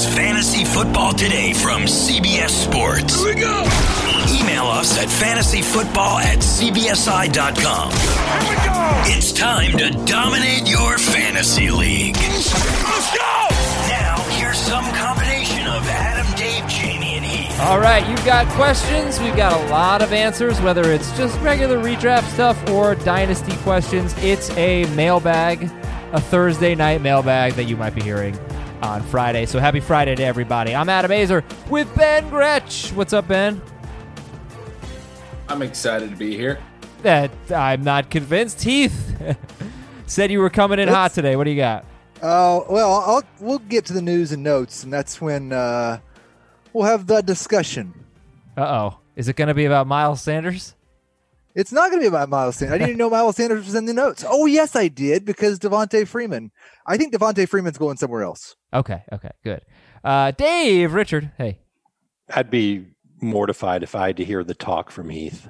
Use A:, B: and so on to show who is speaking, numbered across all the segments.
A: is Fantasy Football Today from CBS Sports.
B: Here we go.
A: Email us at fantasyfootball at cbsi.com.
B: Here we go.
A: It's time to dominate your fantasy league.
B: Let's go.
A: Now, here's some combination of Adam, Dave, Jamey, and Heath.
C: All right, you've got questions. We've got a lot of answers, whether it's just regular redraft stuff or dynasty questions. It's a mailbag, a Thursday night mailbag that you might be hearing on Friday. So happy Friday to everybody. I'm Adam Aizer with Ben Gretch. What's up, Ben?
D: I'm excited to be here.
C: That I'm not convinced. Heath said you were coming in hot today. What do you got?
E: Oh well, I'll, we'll get to the news and notes, and that's when uh, we'll have the discussion.
C: Uh oh. Is it going to be about Miles Sanders?
E: It's not going to be about Miles Sanders. I didn't even know Miles Sanders was in the notes. Oh yes, I did because Devonta Freeman. I think Devonta Freeman's going somewhere else.
C: Okay. Okay. Good. Uh, Dave Richard. Hey.
F: I'd be mortified if I had to hear the talk from Heath.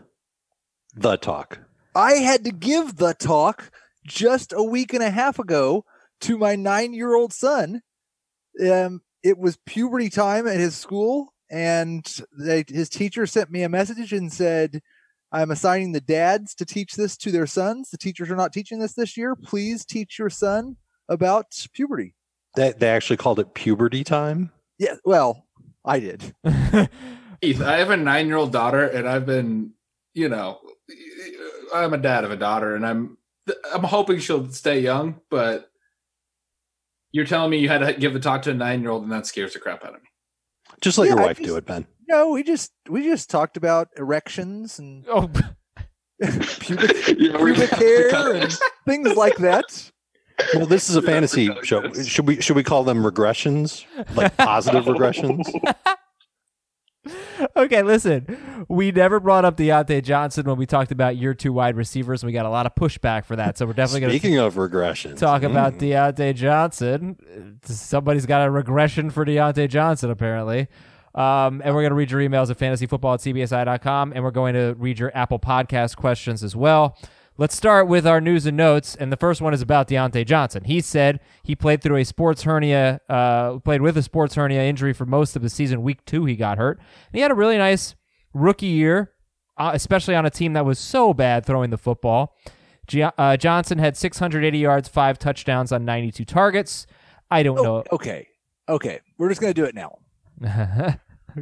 F: The talk.
E: I had to give the talk just a week and a half ago to my nine-year-old son. Um, it was puberty time at his school, and they, his teacher sent me a message and said, "I'm assigning the dads to teach this to their sons. The teachers are not teaching this this year. Please teach your son about puberty."
F: They, they actually called it puberty time.
E: Yeah, well, I did.
D: Heath, I have a nine year old daughter, and I've been, you know, I'm a dad of a daughter, and I'm I'm hoping she'll stay young, but you're telling me you had to give the talk to a nine year old, and that scares the crap out of me.
F: Just let
E: Yeah,
F: your wife
E: just-
F: do it, Ben.
E: No, we just we just talked about erections and
C: Oh.
E: pubic, pubic hair and things like that.
F: Well, this is a fantasy show. Should we should we call them regressions, like positive regressions?
C: okay, listen. We never brought up Diontae Johnson when we talked about your two wide receivers. and We got a lot of pushback for that. So we're definitely going to
F: Speaking of regressions,
C: talk about
F: mm,
C: Diontae Johnson. Somebody's got a regression for Diontae Johnson, apparently. Um, and we're going to read your emails at fantasyfootball at cbsi.com. And we're going to read your Apple Podcast questions as well. Let's start with our news and notes. And the first one is about Diontae Johnson. He said he played through a sports hernia, uh, played with a sports hernia injury for most of the season. Week two, he got hurt. And he had a really nice rookie year, uh, especially on a team that was so bad throwing the football. G- uh, Johnson had 680 yards, five touchdowns on 92 targets. I don't
E: Oh, okay, okay, we're just gonna do it now.
C: okay.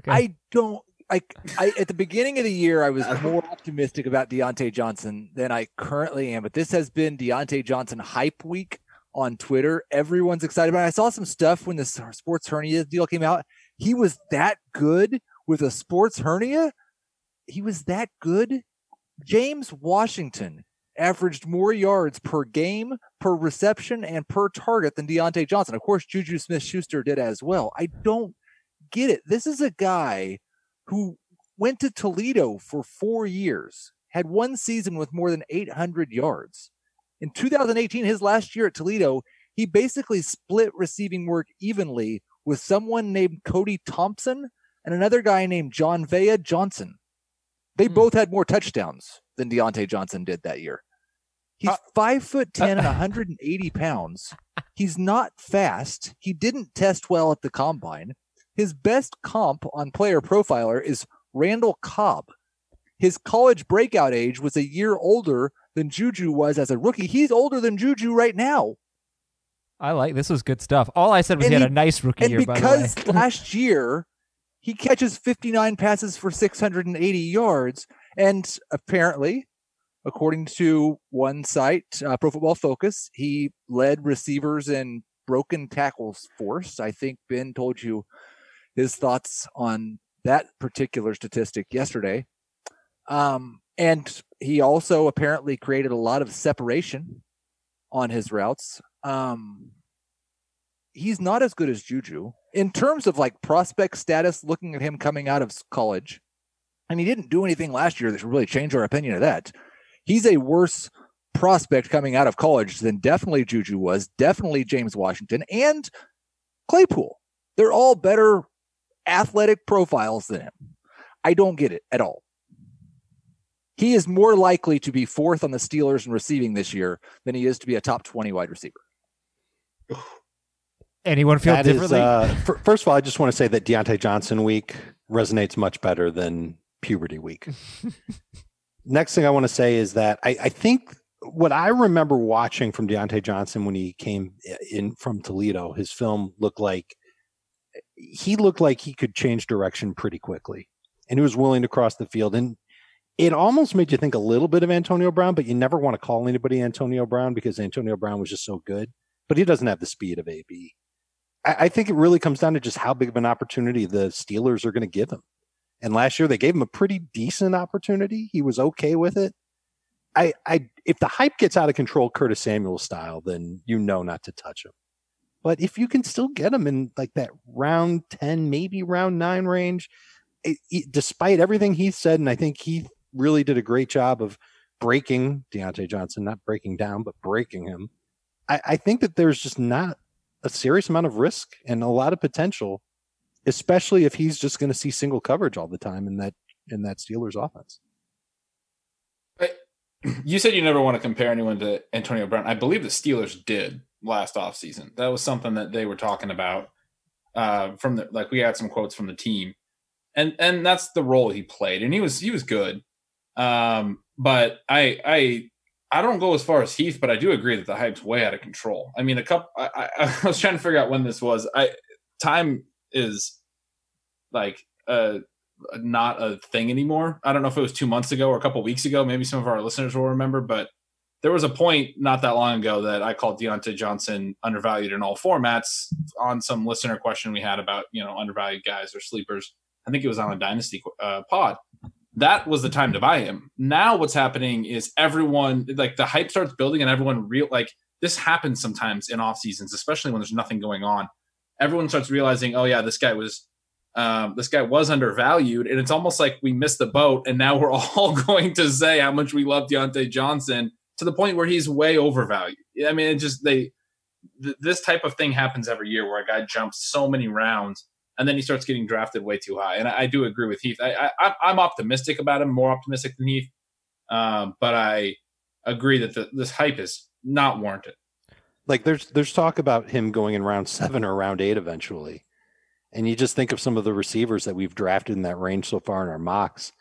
E: I don't. I, I at the beginning of the year I was uh-huh. more optimistic about Diontae Johnson than I currently am, but this has been Diontae Johnson hype week on Twitter. Everyone's excited about it. I saw some stuff when the sports hernia deal came out. He was that good with a sports hernia. He was that good. James Washington averaged more yards per game, per reception, and per target than Diontae Johnson. Of course, Juju Smith Schuster did as well. I don't get it. This is a guy who went to Toledo for four years, had one season with more than 800 yards. In 2018, his last year at Toledo, he basically split receiving work evenly with someone named Cody Thompson and another guy named Jon'Vea Johnson. They
C: Hmm.
E: both had more touchdowns than Diontae Johnson did that year. He's
C: Uh,
E: five foot ten and 180 pounds. He's not fast. He didn't test well at the combine. His best comp on Player Profiler is Randall Cobb. His college breakout age was a year older than Juju was as a rookie. He's older than Juju right now.
C: I like this was good stuff. All I said was
E: And
C: he had a nice rookie
E: And
C: year, by the way.
E: because last year he catches 59 passes for 680 yards, and apparently, according to one site, uh, Pro Football Focus, he led receivers in broken tackles force. I think Ben told you his thoughts on that particular statistic yesterday. Um, and he also apparently created a lot of separation on his routes. Um, he's not as good as Juju in terms of like prospect status. Looking at him coming out of college, and he didn't do anything last year that should really change our opinion of that. He's a worse prospect coming out of college than definitely Juju was, definitely James Washington, and Claypool. They're all better athletic profiles than him. I don't get it at all. He is more likely to be fourth on the Steelers in receiving this year than he is to be a top 20 wide receiver.
C: Anyone feel
F: That is,
C: differently?
F: uh, fir- first of all, I just want to say that Diontae Johnson week resonates much better than puberty week. Next thing I want to say is that I, I think what I remember watching from Diontae Johnson when he came in from Toledo, his film looked like he looked like he could change direction pretty quickly, and he was willing to cross the field. And it almost made you think a little bit of Antonio Brown, but you never want to call anybody Antonio Brown because Antonio Brown was just so good. But he doesn't have the speed of AB. I, I think it really comes down to just how big of an opportunity the Steelers are going to give him. And last year they gave him a pretty decent opportunity. He was okay with it. I, I, if the hype gets out of control, Curtis Samuel style, then you know not to touch him. But if you can still get him in like that round ten, maybe round nine range, it, it- despite everything he said, and I think he really did a great job of breaking Diontae Johnson, not breaking down, but breaking him. I, I think that there's just not a serious amount of risk and a lot of potential, especially if he's just going to see single coverage all the time in that in that Steelers offense.
D: You said you never want to compare anyone to Antonio Brown. I believe the Steelers did last offseason. That was something that they were talking about. Uh, from the like, we had some quotes from the team, and and that's the role he played, and he was he was good. Um, but I I I don't go as far as Heath, but I do agree that the hype's way out of control. I mean, a couple. I, I, I was trying to figure out when this was. I time is like uh not a thing anymore. I don't know if it was two months ago or a couple weeks ago. Maybe some of our listeners will remember, but there was a point not that long ago that I called Diontae Johnson undervalued in all formats on some listener question we had about you know undervalued guys or sleepers. I think it was on a dynasty uh, pod. That was the time to buy him. Now what's happening is everyone like the hype starts building and everyone real like this happens sometimes in off seasons, especially when there's nothing going on. Everyone starts realizing, oh yeah, this guy was um, this guy was undervalued, and it's almost like we missed the boat, and now we're all going to say how much we love Diontae Johnson to the point where he's way overvalued. I mean, it just they th- this type of thing happens every year where a guy jumps so many rounds and then he starts getting drafted way too high. And I, I do agree with Heath. I, I, I'm optimistic about him, more optimistic than Heath, um, but I agree that the, this hype is not warranted.
F: Like there's there's talk about him going in round seven or round eight eventually. And you just think of some of the receivers that we've drafted in that range so far in our mocks.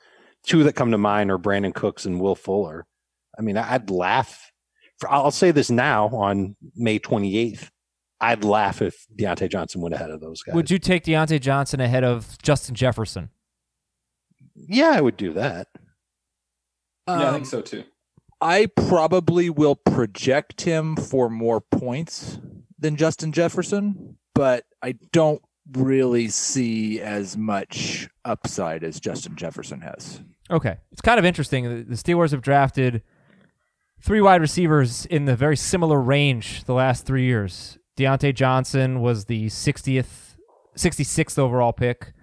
F: Two that come to mind are Brandin Cooks and Will Fuller. I mean, I'd laugh. I'll say this now on May 28th. I'd laugh if Diontae Johnson went ahead of those guys.
C: Would you take Diontae Johnson ahead of Justin Jefferson?
F: Yeah, I would do that.
D: yeah, I
E: Um,
D: think so too.
E: I probably will project him for more points than Justin Jefferson, but I don't really see as much upside as Justin Jefferson has.
C: Okay. It's kind of interesting. The the Steelers have drafted three wide receivers in the very similar range the last three years. Diontae Johnson was the 60th, 66th overall pick.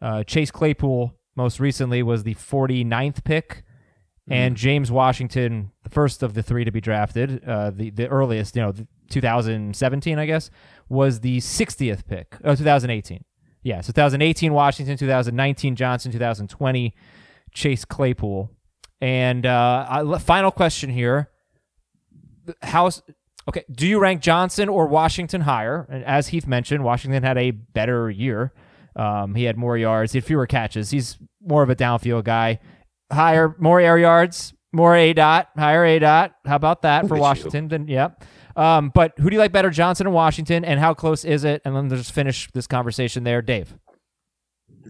C: Uh, Chase Claypool, most recently, was the 49th pick. And James Washington, the first of the three to be drafted, uh, the, the earliest, you know, 2017, I guess, was the 60th pick. Oh, 2018. Yeah, so 2018 Washington, 2019 Johnson, 2020 Chase Claypool. And uh, final question here: How? Okay, do you rank Johnson or Washington higher? And as Heath mentioned, Washington had a better year. Um, he had more yards, he had fewer catches. He's more of a downfield guy. Higher, more air yards, more A dot, higher A dot. How about that
F: Look
C: for
F: at you.
C: Washington? Then, yep. Um, but who do you like better, Johnson or Washington? And how close is it? And then just finish this conversation there, Dave.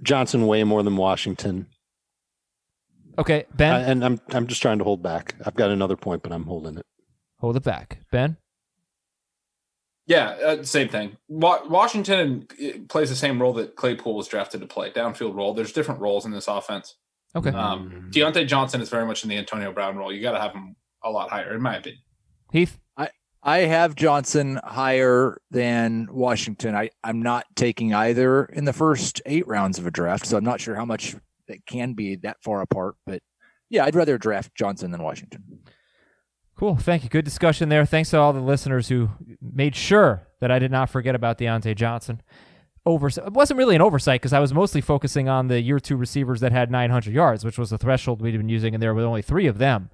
F: Johnson way more than Washington.
C: Okay, Ben,
F: I- and I'm I'm just trying to hold back. I've got another point, but I'm holding it.
C: hold it back. Ben.
D: Yeah, uh, same thing. Wa- Washington uh, plays the same role that Claypool was drafted to play, downfield role. There's different roles in this offense.
C: Okay.
D: Um, Diontae Johnson is very much in the Antonio Brown role. You got to have him a lot higher, in my opinion.
C: Heath.
E: I I have Johnson higher than Washington. I, I'm not taking either in the first eight rounds of a draft, so I'm not sure how much it can be that far apart. But yeah, I'd rather draft Johnson than Washington.
C: Cool. Thank you. Good discussion there. Thanks to all the listeners who made sure that I did not forget about Diontae Johnson. Oversight. It wasn't really an oversight because I was mostly focusing on the year two receivers that had 900 yards, which was the threshold we'd been using, and there were only three of them.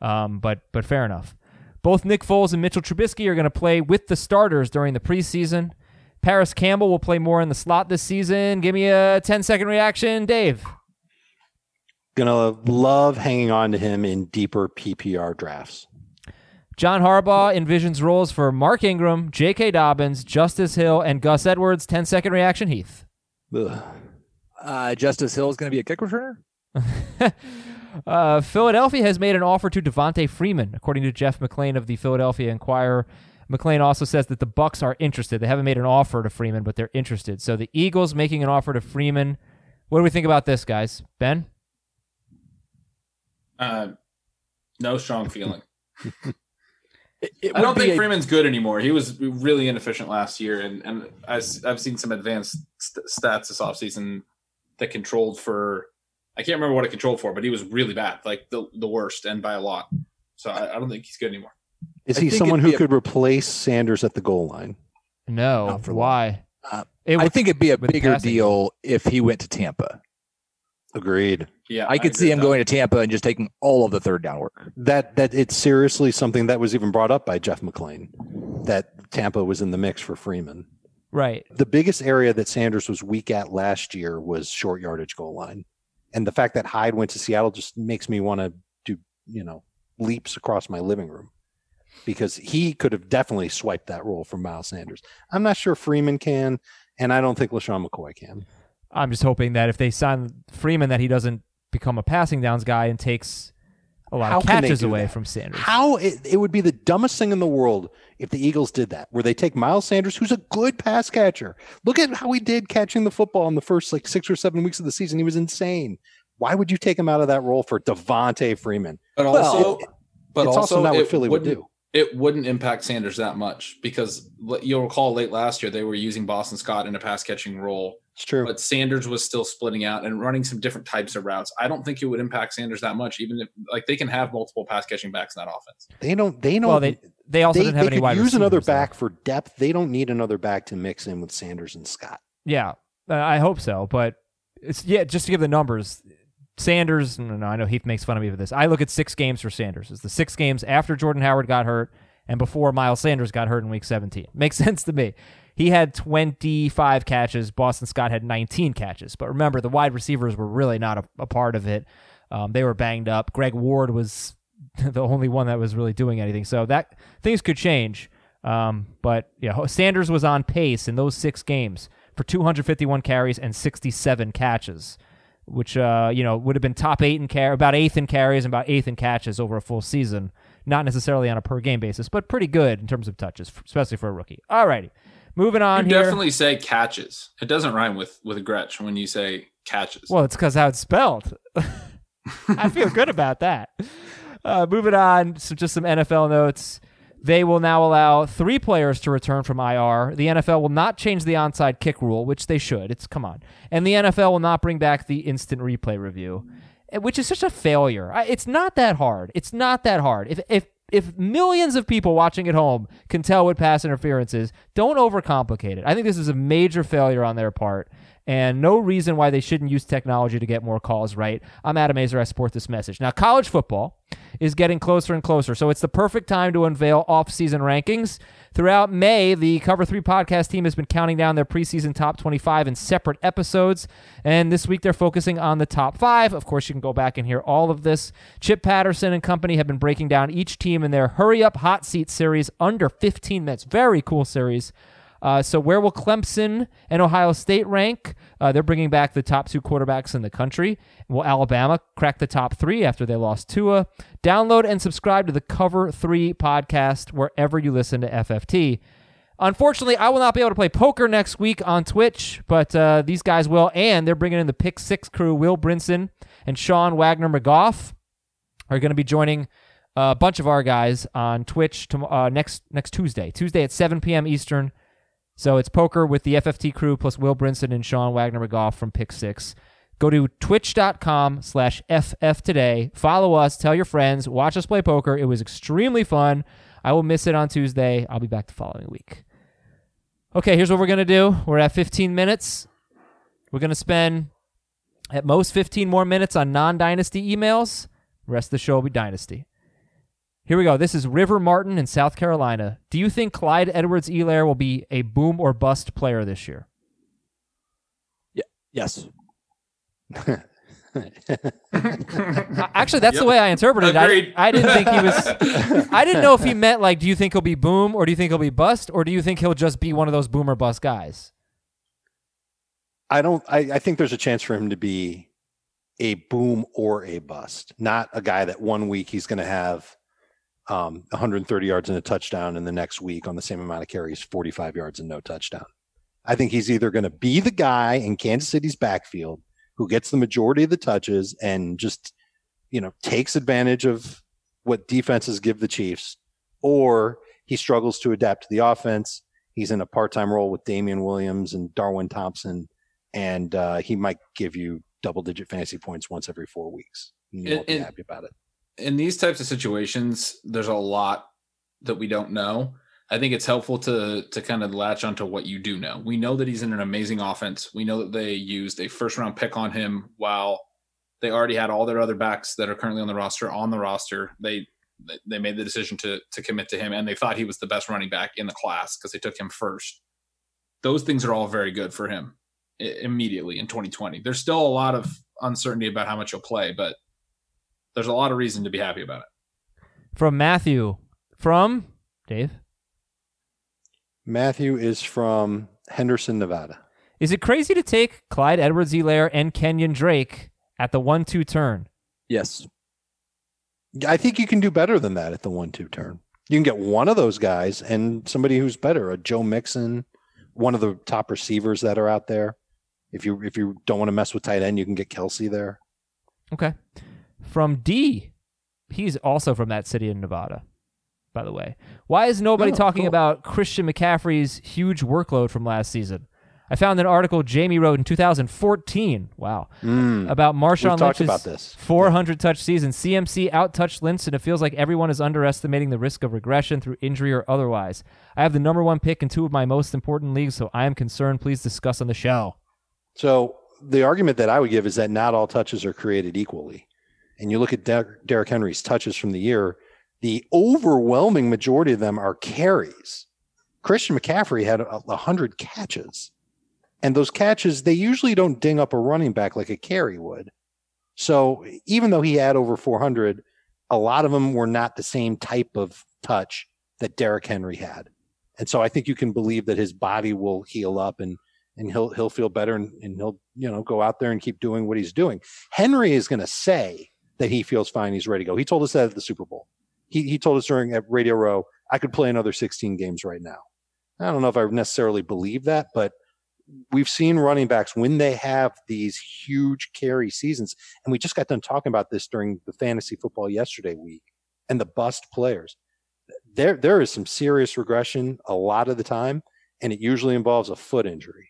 C: Um, but but fair enough. Both Nick Foles and Mitchell Trubisky are going to play with the starters during the preseason. Parris Campbell will play more in the slot this season. Give me a 10 second reaction, Dave.
F: Gonna love hanging on to him in deeper PPR drafts.
C: John Harbaugh envisions roles for Mark Ingram, J.K. Dobbins, Justice Hill, and Gus Edwards. 10 second reaction, Heath.
E: Uh, Justice Hill is going to be a kick returner.
C: Uh, Philadelphia has made an offer to Devonta Freeman, according to Jeff McLane of the Philadelphia Inquirer. McLane also says that the Bucs are interested. They haven't made an offer to Freeman, but they're interested. So the Eagles making an offer to Freeman. What do we think about this, guys? Ben?
D: Uh, no strong feeling.
E: It, it
D: I don't think
E: a-
D: Freeman's good anymore. He was really inefficient last year, and and I, have seen some advanced st- stats this offseason that controlled for. I can't remember what it controlled for, but he was really bad, like the the worst, and by a lot. So I, I don't think he's good anymore.
F: Is
E: I
F: he someone who
E: a-
F: could replace Sanders at the goal line?
C: No.
E: For.
C: Why?
E: Uh,
C: It
E: I think it'd be a bigger deal if he went to Tampa.
F: Agreed.
D: Yeah,
E: I could
D: agree
E: see him
D: that.
E: going to Tampa and just taking all of the third down work.
F: That that it's seriously something that was even brought up by Jeff McLane that Tampa was in the mix for Freeman.
C: right.
F: The biggest area that Sanders was weak at last year was short yardage goal line. And the fact that Hyde went to Seattle just makes me want to do, you know, leaps across my living room because he could have definitely swiped that role from Miles Sanders. I'm not sure Freeman can, and I don't think LeSean McCoy can.
C: I'm just hoping that if they sign Freeman, that he doesn't become a passing downs guy and takes a lot
F: How
C: of catches away
F: that?
C: from Sanders.
F: How it, it would be the dumbest thing in the world if the Eagles did that, where they take Miles Sanders, who's a good pass catcher. Look at how he did catching the football in the first like six or seven weeks of the season. He was insane. Why would you take him out of that role for Devonta Freeman?
D: But
E: Well,
D: also,
F: it-
D: but
F: it's also,
D: also,
F: not what Philly would
D: wouldn't-
F: do.
D: It wouldn't impact Sanders that much because you'll recall late last year they were using Boston Scott in a pass catching role,
F: It's true.
D: but Sanders was still splitting out and running some different types of routes. I don't think it would impact Sanders that much, even if like they can have multiple pass catching backs in that offense.
F: They don't. They don't.
C: well, they they also
F: they,
C: didn't have
F: they
C: any
F: could
C: wide
F: use another
C: receivers, though.
F: back for depth. They don't need another back to mix in with Sanders and Scott.
C: Yeah, uh, I hope so. But it's yeah, just to give the numbers. Sanders, no, no, I know Heath makes fun of me for this. I look at six games for Sanders. It's the six games after Jordan Howard got hurt and before Miles Sanders got hurt in week 17. Makes sense to me. He had 25 catches. Boston Scott had 19 catches. But remember, the wide receivers were really not a, a part of it. Um, they were banged up. Greg Ward was the only one that was really doing anything. So that things could change. Um, but yeah, Sanders was on pace in those six games for 251 carries and 67 catches, which uh, you know would have been top eight in car, about eighth in carries and about eighth in catches over a full season. Not necessarily on a per game basis, but pretty good in terms of touches, especially for a rookie. All righty, moving on
D: you
C: here.
D: definitely say catches. It doesn't rhyme with with Gretch when you say catches.
C: Well, it's because how it's spelled. I feel good about that. Uh, moving on, so just some NFL notes. They will now allow three players to return from IR. The NFL will not change the onside kick rule, which they should. It's come on, and the NFL will not bring back the instant replay review, eh, which is such a failure. It's not that hard. It's not that hard. If if if millions of people watching at home can tell what pass interference is, don't overcomplicate it. I think this is a major failure on their part and no reason why they shouldn't use technology to get more calls right. I'm Adam Aizer. I support this message. Now, college football is getting closer and closer, so it's the perfect time to unveil off-season rankings. Throughout May, the Cover 3 podcast team has been counting down their preseason top 25 in separate episodes, and this week they're focusing on the top five. Of course, you can go back and hear all of this. Chip Patterson and company have been breaking down each team in their Hurry Up Hot Seat series under 15 minutes. Very cool series. Uh, so where will Clemson and Ohio State rank? Uh, they're bringing back the top two quarterbacks in the country. Will Alabama crack the top three after they lost Tua? Download and subscribe to the Cover Three podcast wherever you listen to FFT. Unfortunately, I will not be able to play poker next week on Twitch, but uh, these guys will, and they're bringing in the Pick Six crew. Will Brinson and Sean Wagner McGough are going to be joining a bunch of our guys on Twitch uh, next next Tuesday, Tuesday at 7 p.m. Eastern. So it's poker with the FFT crew plus Will Brinson and Sean Wagner McGough from Pick Six. Go to twitch.com slash FF today. Follow us, tell your friends, watch us play poker. It was extremely fun. I will miss it on Tuesday. I'll be back the following week. Okay, here's what we're going to do. We're at 15 minutes. We're going to spend at most 15 more minutes on non dynasty emails. The rest of the show will be dynasty. Here we go. This is River Martin in South Carolina. Do you think Clyde Edwards Helaire will be a boom or bust player this year?
E: Yeah.
C: Yes. Actually, that's the way I interpreted it. I, I didn't think he was. I didn't know if he meant like, do you think he'll be boom or do you think he'll be bust or do you think he'll just be one of those boom or bust guys?
F: I don't. I, I think there's a chance for him to be a boom or a bust, not a guy that one week he's going to have um, 130 yards and a touchdown, and the next week on the same amount of carries, 45 yards and no touchdown. I think he's either going to be the guy in Kansas City's backfield who gets the majority of the touches and just, you know, takes advantage of what defenses give the Chiefs, or he struggles to adapt to the offense. He's in a part-time role with Damien Williams and Darwin Thompson, and uh, he might give you double-digit fantasy points once every four weeks. You won't be
D: And- and-
F: happy about it.
D: In these types of situations, there's a lot that we don't know. I think it's helpful to to kind of latch onto what you do know. We know that he's in an amazing offense. We know that they used a first round pick on him while they already had all their other backs that are currently on the roster on the roster. They they made the decision to to commit to him and they thought he was the best running back in the class because they took him first. Those things are all very good for him immediately in 2020. There's still a lot of uncertainty about how much he'll play, but there's a lot of reason to be happy about it.
C: From Matthew. From Dave.
F: Matthew is from Henderson, Nevada.
C: Is it crazy to take Clyde Edwards Helaire and Kenyan Drake at the one two turn?
E: Yes.
F: I think you can do better than that at the one-two turn. You can get one of those guys and somebody who's better, a Joe Mixon, one of the top receivers that are out there. If you if you don't want to mess with tight end, you can get Kelce there.
C: Okay. From D. He's also from that city in Nevada, by the way. Why is nobody
F: Oh,
C: talking
F: cool.
C: about Christian McCaffrey's huge workload from last season? I found an article Jamey wrote in 2014. Wow. Mm. About Marshawn Lynch's
F: about this.
C: 400 touch season. CMC outtouched Lynch, and it feels like everyone is underestimating the risk of regression through injury or otherwise. I have the number one pick in two of my most important leagues, so I am concerned. Please discuss on the show.
F: So the argument that I would give is that not all touches are created equally. And you look at Der- Derrick Henry's touches from the year, the overwhelming majority of them are carries. Christian McCaffrey had a, a hundred catches. And those catches, they usually don't ding up a running back like a carry would. So even though he had over 400, a lot of them were not the same type of touch that Derrick Henry had. And so I think you can believe that his body will heal up and and he'll he'll feel better and, and he'll you know go out there and keep doing what he's doing. Henry is going to say that he feels fine, he's ready to go. He told us that at the Super Bowl. He he told us during at Radio Row, I could play another 16 games right now. I don't know if I necessarily believe that, but we've seen running backs when they have these huge carry seasons, and we just got done talking about this during the fantasy football yesterday week and the bust players. There there is some serious regression a lot of the time, and it usually involves a foot injury.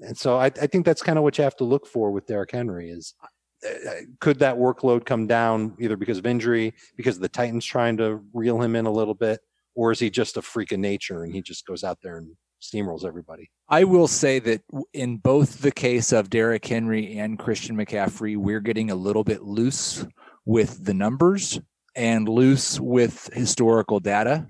F: And so I, I think that's kind of what you have to look for with Derrick Henry is Uh, could that workload come down either because of injury, because the Titans trying to reel him in a little bit, or is he just a freak of nature and he just goes out there and steamrolls everybody?
E: I will say that in both the case of Derrick Henry and Christian McCaffrey, we're getting a little bit loose with the numbers and loose with historical data.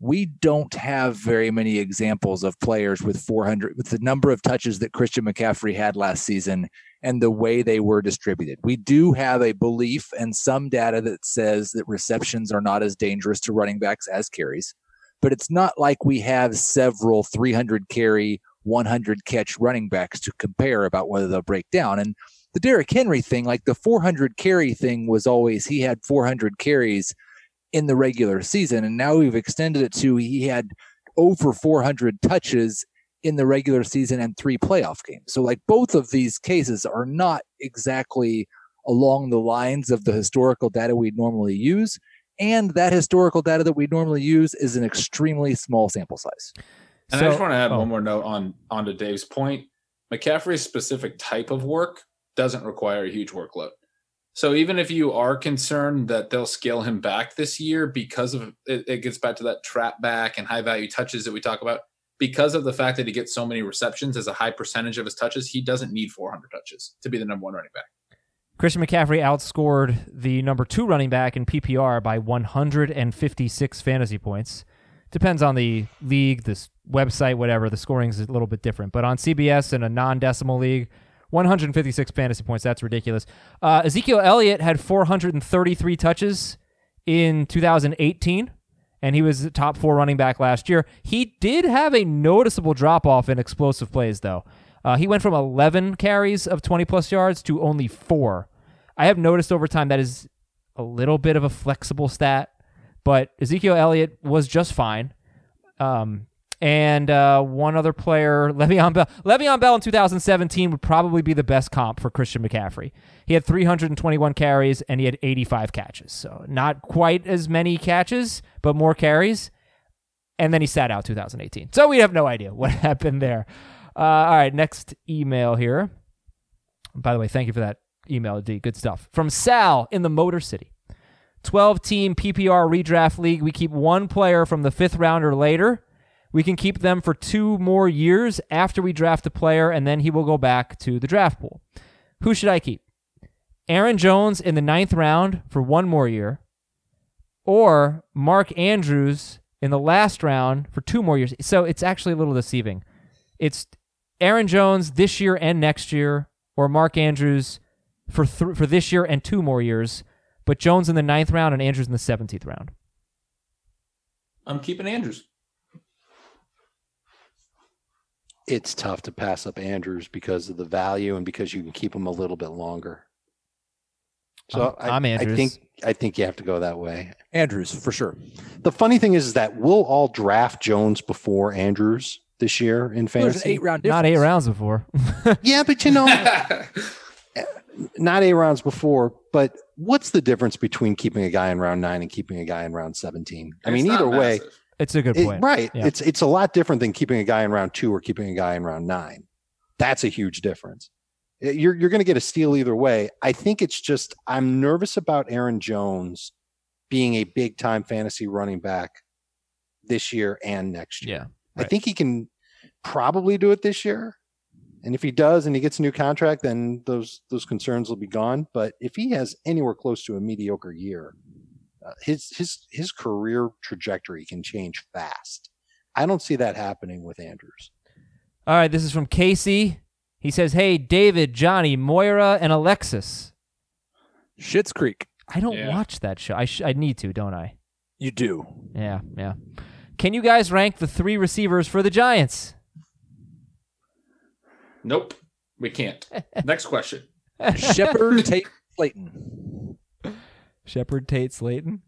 E: We don't have very many examples of players with 400, with the number of touches that Christian McCaffrey had last season and the way they were distributed. We do have a belief and some data that says that receptions are not as dangerous to running backs as carries but it's not like we have several 300 carry, 100 catch running backs to compare about whether they'll break down. And the Derrick Henry thing, like the 400 carry thing, was always he had 400 carries in the regular season, and now we've extended it to he had over 400 touches in the regular season and three playoff games. So, like both of these cases are not exactly along the lines of the historical data we'd normally use and that historical data that we normally use is an extremely small sample size.
D: And
C: So-
D: I just want to add
C: oh.
D: one more note on onto Dave's point. McCaffrey's specific type of work doesn't require a huge workload. So even if you are concerned that they'll scale him back this year because of it, it gets back to that trap back and high value touches that we talk about, because of the fact that he gets so many receptions as a high percentage of his touches, he doesn't need 400 touches to be the number one running back.
C: Christian McCaffrey outscored the number two running back in PPR by 156 fantasy points. Depends on the league, this website, whatever. The scoring is a little bit different. But on CBS in a non decimal league, 156 fantasy points. That's ridiculous. Uh, Ezekiel Elliott had 433 touches in 2018, and he was top four running back last year. He did have a noticeable drop off in explosive plays, though. Uh, he went from 11 carries of 20 plus yards to only four. I have noticed over time that is a little bit of a flexible stat, but Ezekiel Elliott was just fine. Um, and uh, one other player, Le'Veon Bell. Le'Veon Bell in 2017 would probably be the best comp for Christian McCaffrey. He had 321 carries and he had 85 catches. So not quite as many catches, but more carries. And then he sat out 2018. So we have no idea what happened there. Uh, all right, next email here. By the way, thank you for that email, D. Good stuff. From Sal in the Motor City. 12 team PPR redraft league. We keep one player from the fifth round or later. We can keep them for two more years after we draft a player, and then he will go back to the draft pool. Who should I keep? Aaron Jones in the ninth round for one more year, or Mark Andrews in the last round for two more years. So it's actually a little deceiving. It's Aaron Jones this year and next year, or Mark Andrews for th- for this year and two more years, but Jones in the ninth round and Andrews in the seventeenth round.
D: I'm keeping Andrews.
F: It's tough to pass up Andrews because of the value and because you can keep him a little bit longer. So
C: I'm-
F: I,
C: I'm
F: I
C: Andrews.
F: think I think you have to go that way.
E: Andrews for sure.
F: The funny thing is, is that we'll all draft Jones before Andrews this year in
E: There's an
F: fantasy.
E: eight round
C: Not eight rounds before.
F: Yeah, but you know, not eight rounds before. But what's the difference between keeping a guy in round nine and keeping a guy in round seventeen? I mean,
D: It's not
F: either way,
D: massive.
C: It's a good
F: it-
C: point.
F: right?
C: Yeah.
F: It's it's a lot different than keeping a guy in round two or keeping a guy in round nine. That's a huge difference. You're you're going to get a steal either way. I think it's just I'm nervous about Aaron Jones being a big time fantasy running back this year and next year.
C: Yeah.
F: I think he can probably do it this year. And if he does and he gets a new contract, then those those concerns will be gone. But if he has anywhere close to a mediocre year, uh, his his his career trajectory can change fast. I don't see that happening with Andrews.
C: All right, this is from Casey. He says, "Hey, David, Johnny, Moira, and Alexis.
E: Schitt's Creek.
C: I don't
D: Yeah.
C: watch that show. I sh- I need to, don't I?
E: You do.
C: Yeah, yeah. Can you guys rank the three receivers for the Giants?
D: Nope, we can't. Next question.
E: Shepard, Tate, Slayton.
C: Shepard, Tate, Slayton.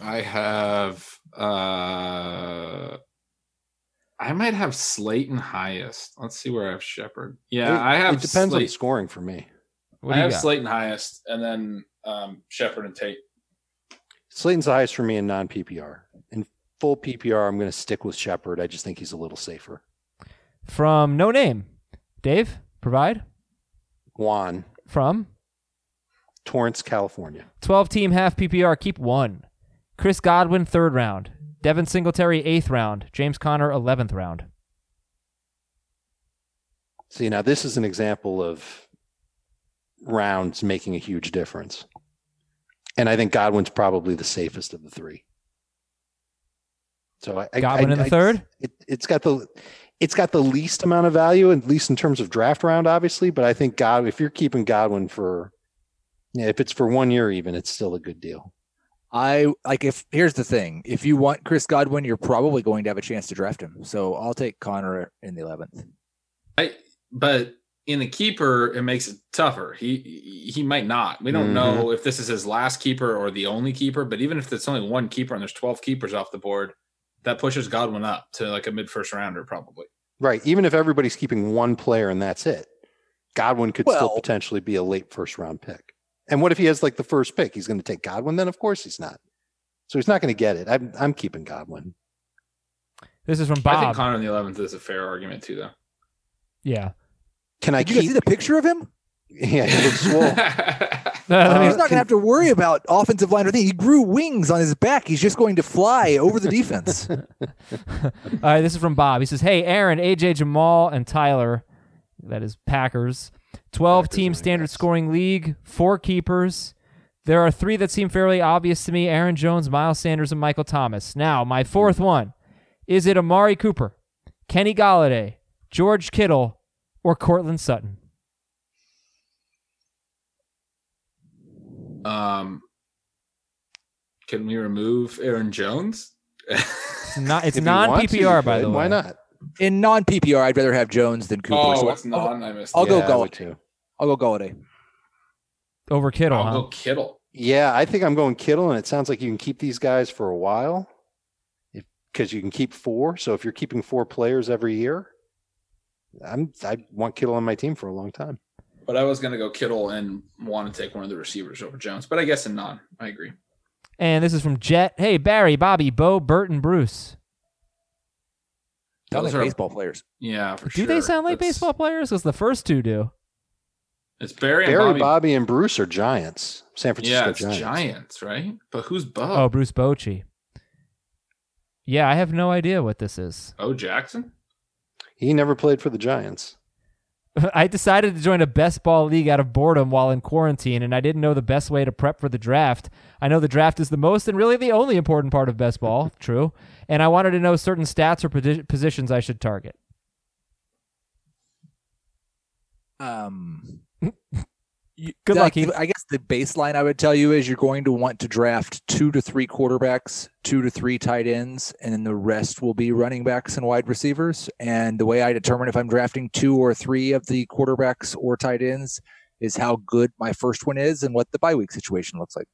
D: I have. uh I might have Slayton highest. Let's see where I have Shepard. Yeah,
F: It-
D: I have.
F: It depends on scoring for me.
C: What
D: I
C: do you
D: have
C: got?
D: Slayton highest, and then um Shepard and Tate.
F: Slayton's the highest for me in non PPR. In full PPR, I'm going to stick with Shepard. I just think he's a little safer.
C: From No Name. Dave, provide.
F: Juan,
C: From
F: Torrance, California.
C: 12 team half PPR, keep one. Chris Godwin, third round. Devin Singletary, eighth round. James Conner, 11th round.
F: See, now this is an example of rounds making a huge difference. And I think Godwin's probably the safest of the three. So I,
C: Godwin
F: I-
C: in the
F: I-
C: third?
F: It, it's got the it's got the least amount of value, at least in terms of draft round, obviously. But I think God, if you're keeping Godwin for, yeah, if it's for one year, even, it's still a good deal.
E: I like if here's the thing. If you want Chris Godwin, you're probably going to have a chance to draft him. So I'll take Conner in the eleventh.
D: I but in the keeper, it makes it tougher. He he might not. We don't know mm-hmm. if this is his last keeper or the only keeper. But even if it's only one keeper and there's 12 keepers off the board, that pushes Godwin up to like a mid first rounder probably.
F: Right. Even if everybody's keeping one player and that's it, Godwin could still potentially be a late first round pick. And what if he has like the first pick? He's going to take Godwin. Then of course he's not. So he's not going to get it. I'm I'm keeping Godwin.
C: This is from Bob.
D: I think Conner in the 11th is a fair argument too, though.
C: yeah.
F: Can I
E: Did you
F: keep?
E: see the picture of him?
F: yeah, he looks swole.
C: Let me-
E: He's not going to have to worry about offensive line or anything. He grew wings on his back. He's just going to fly over the defense.
C: All right, this is from Bob. He says, "Hey, Aaron, AJ, Jamal, and Tyler, that is Packers. 12
F: Packers
C: team standard
F: backs.
C: scoring league, four keepers. There are three that seem fairly obvious to me Aaron Jones, Miles Sanders, and Michael Thomas. Now, my fourth one is it Amari Cooper, Kenny Golladay, George Kittle, or Courtland Sutton?
D: Um, can we remove Aaron Jones?
C: It's not. It's
F: If
C: non
F: want to, you
C: PPR, by the way.
F: Why not?
E: In non PPR, I'd rather have Jones than Cooper.
D: oh,
E: so
D: it's not. I missed.
E: I'll
D: it.
E: go
F: Yeah, I
E: Golladay.
F: Would too.
E: I'll go Golladay.
C: Over Kittle,
D: I'll
C: huh?
D: go Kittle.
F: Yeah, I think I'm going Kittle, and it sounds like you can keep these guys for a while because you can keep four. So if you're keeping four players every year, I'm I want Kittle on my team for a long time.
D: But I was gonna go Kittle and want to take one of the receivers over Jones. But I guess in non, I agree.
C: And this is from Jet. Hey, Barry, Bobby, Bo, Bert, and Bruce.
E: Sound
D: Those
E: like
D: are-
E: baseball players.
D: Yeah, for sure.
C: Do
D: sure.
C: they sound like
D: That's-
C: baseball players? Because the first two do.
D: It's Barry and
F: Barry,
D: Bobby.
F: Bobby, and Bruce are Giants. San Francisco
D: yeah, it's
F: Giants.
D: Giants. right? But who's Bo?
C: Oh, Bruce Bochy. Yeah, I have no idea what this is.
D: Oh, Jackson.
F: He never played for the Giants.
C: I decided to join a best ball league out of boredom while in quarantine, and I didn't know the best way to prep for the draft. I know the draft is the most and really the only important part of best ball, true. And I wanted to know certain stats or positions I should target.
E: Um, you-
C: Good luck, Heath.
E: I guess the baseline I would tell you is you're going to want to draft two to three quarterbacks, two to three tight ends, and then the rest will be running backs and wide receivers. And the way I determine if I'm drafting two or three of the quarterbacks or tight ends is how good my first one is and what the bye week situation looks like.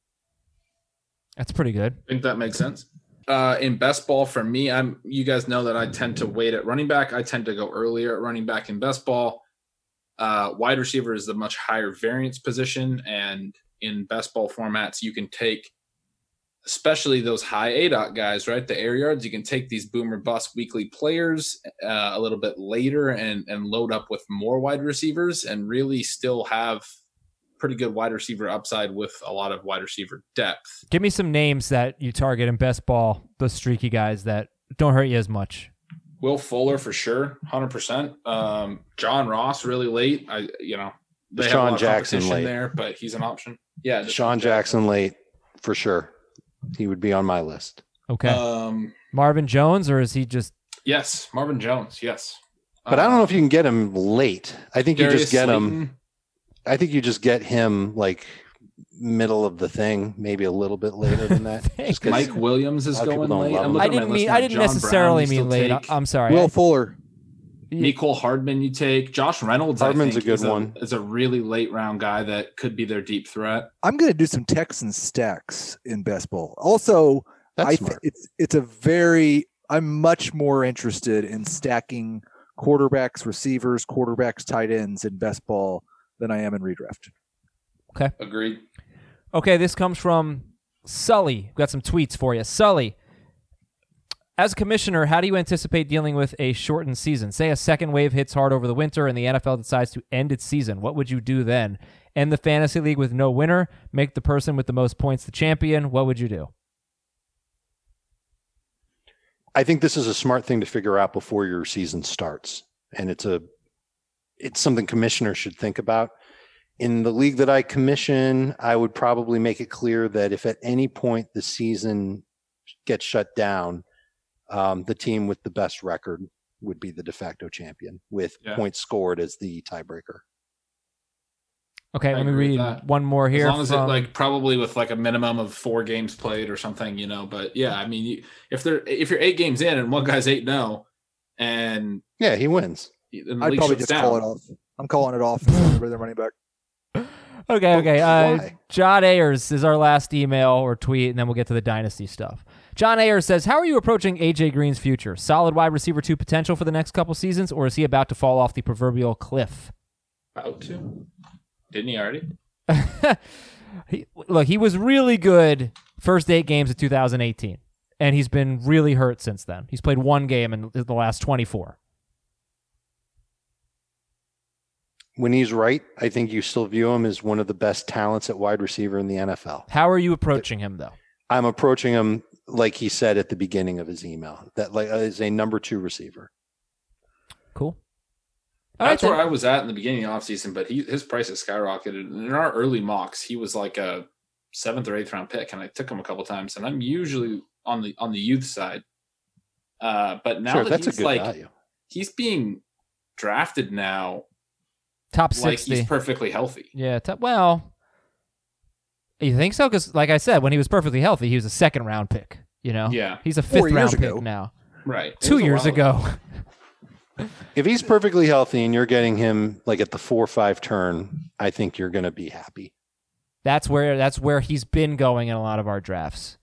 C: That's pretty good.
D: I think that makes sense. Uh, in best ball for me, I'm. You guys know that I tend to wait at running back. I tend to go earlier at running back in best ball. Uh, wide receiver is the much higher variance position, and in best ball formats, you can take, especially those high A dot guys, right? The air yards. You can take these boomer bust weekly players uh, a little bit later and and load up with more wide receivers, and really still have pretty good wide receiver upside with a lot of wide receiver depth.
C: Give me some names that you target in best ball, the streaky guys that don't hurt you as much.
D: Will Fuller for sure, hundred percent. Um, John Ross really late. I you know they have a
F: DeSean
D: lot
F: Jackson
D: competition
F: late.
D: there, but he's an option. Yeah,
F: Sean Jackson late for sure. He would be on my list.
C: Okay.
D: Um,
C: Marvin Jones, or is he just
D: yes, Marvin Jones. Yes,
F: But I don't know if you can get him late. I think you just get him. I think you just get him like middle of the thing, maybe a little bit later than that.
D: Mike Williams is
F: A lot of people
D: going late. I'm
C: I didn't
D: list
C: mean. I didn't
D: John
C: necessarily
D: you
C: mean late.
D: take.
C: I'm sorry.
E: Will Fuller.
D: Mecole Hardman, you take Josh Reynolds. I
F: Hardman's
D: think,
F: a good
D: is
F: one.
D: Is a really late round guy that could be their deep threat.
E: I'm going to do some Texans stacks in best ball. Also,
F: That's
E: I
F: smart.
E: think it's it's a very I'm much more interested in stacking quarterbacks, receivers, quarterbacks, tight ends in best ball than I am in redraft.
D: Agreed.
C: Okay, this comes from Sully. We've got some tweets for you. Sully, as commissioner, how do you anticipate dealing with a shortened season? Say a second wave hits hard over the winter and the NFL decides to end its season. What would you do then? End the fantasy league with no winner? Make the person with the most points the champion? What would you do?
F: I think this is a smart thing to figure out before your season starts, and it's a it's something commissioners should think about. In the league that I commission, I would probably make it clear that if at any point the season gets shut down, um, the team with the best record would be the de facto champion, with
D: Yeah.
F: points scored as the tiebreaker.
C: Okay,
D: I
C: let me read one more here.
D: as long as it like probably with like a minimum of four games played or something, you know. But yeah, I mean, you, if they're if you're eight games in and one guy's eight no, and
F: Yeah, he wins.
E: I'd probably
D: shuts
E: just call it off. I'm calling it off and sending their money back.
C: Okay, okay. Uh, John Ayers is our last email or tweet, and then we'll get to the dynasty stuff. John Ayers says, "How are you approaching AJ Green's future? Solid wide receiver two potential for the next couple seasons, or is he about to fall off the proverbial cliff?"
D: About to, didn't he already?
C: He, look, he was really good first eight games of 2018, and he's been really hurt since then. He's played one game in the last 24.
F: When he's right, I think you still view him as one of the best talents at wide receiver in the NFL.
C: How are you approaching him, though?
F: I'm approaching him like he said at the beginning of his email that like as a number two receiver.
C: Cool. All right,
D: That's where
C: then.
D: I was at in the beginning of the offseason, but he his price has skyrocketed. And in our early mocks, he was like a seventh or eighth round pick, and I took him a couple times. And I'm usually on the on the youth side. Uh, but now
F: sure,
D: that
F: that's a
D: he's
F: good
D: like
F: value.
D: he's being drafted now
C: top
D: like
C: sixty.
D: he's perfectly healthy.
C: yeah. Top, well, you think so? Because like I said, when he was perfectly healthy, he was a second round pick. You know.
D: Yeah,
C: He's a
E: Four
C: fifth round pick
E: ago.
C: now.
D: right.
C: Two years ago.
F: If he's perfectly healthy and you're getting him like at the four or five turn, I think you're going to be happy.
C: That's where that's where he's been going in a lot of our drafts.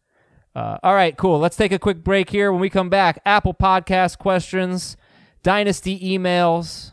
C: Uh, all right, cool. Let's take a quick break here. When we come back, Apple Podcast questions, Dynasty emails.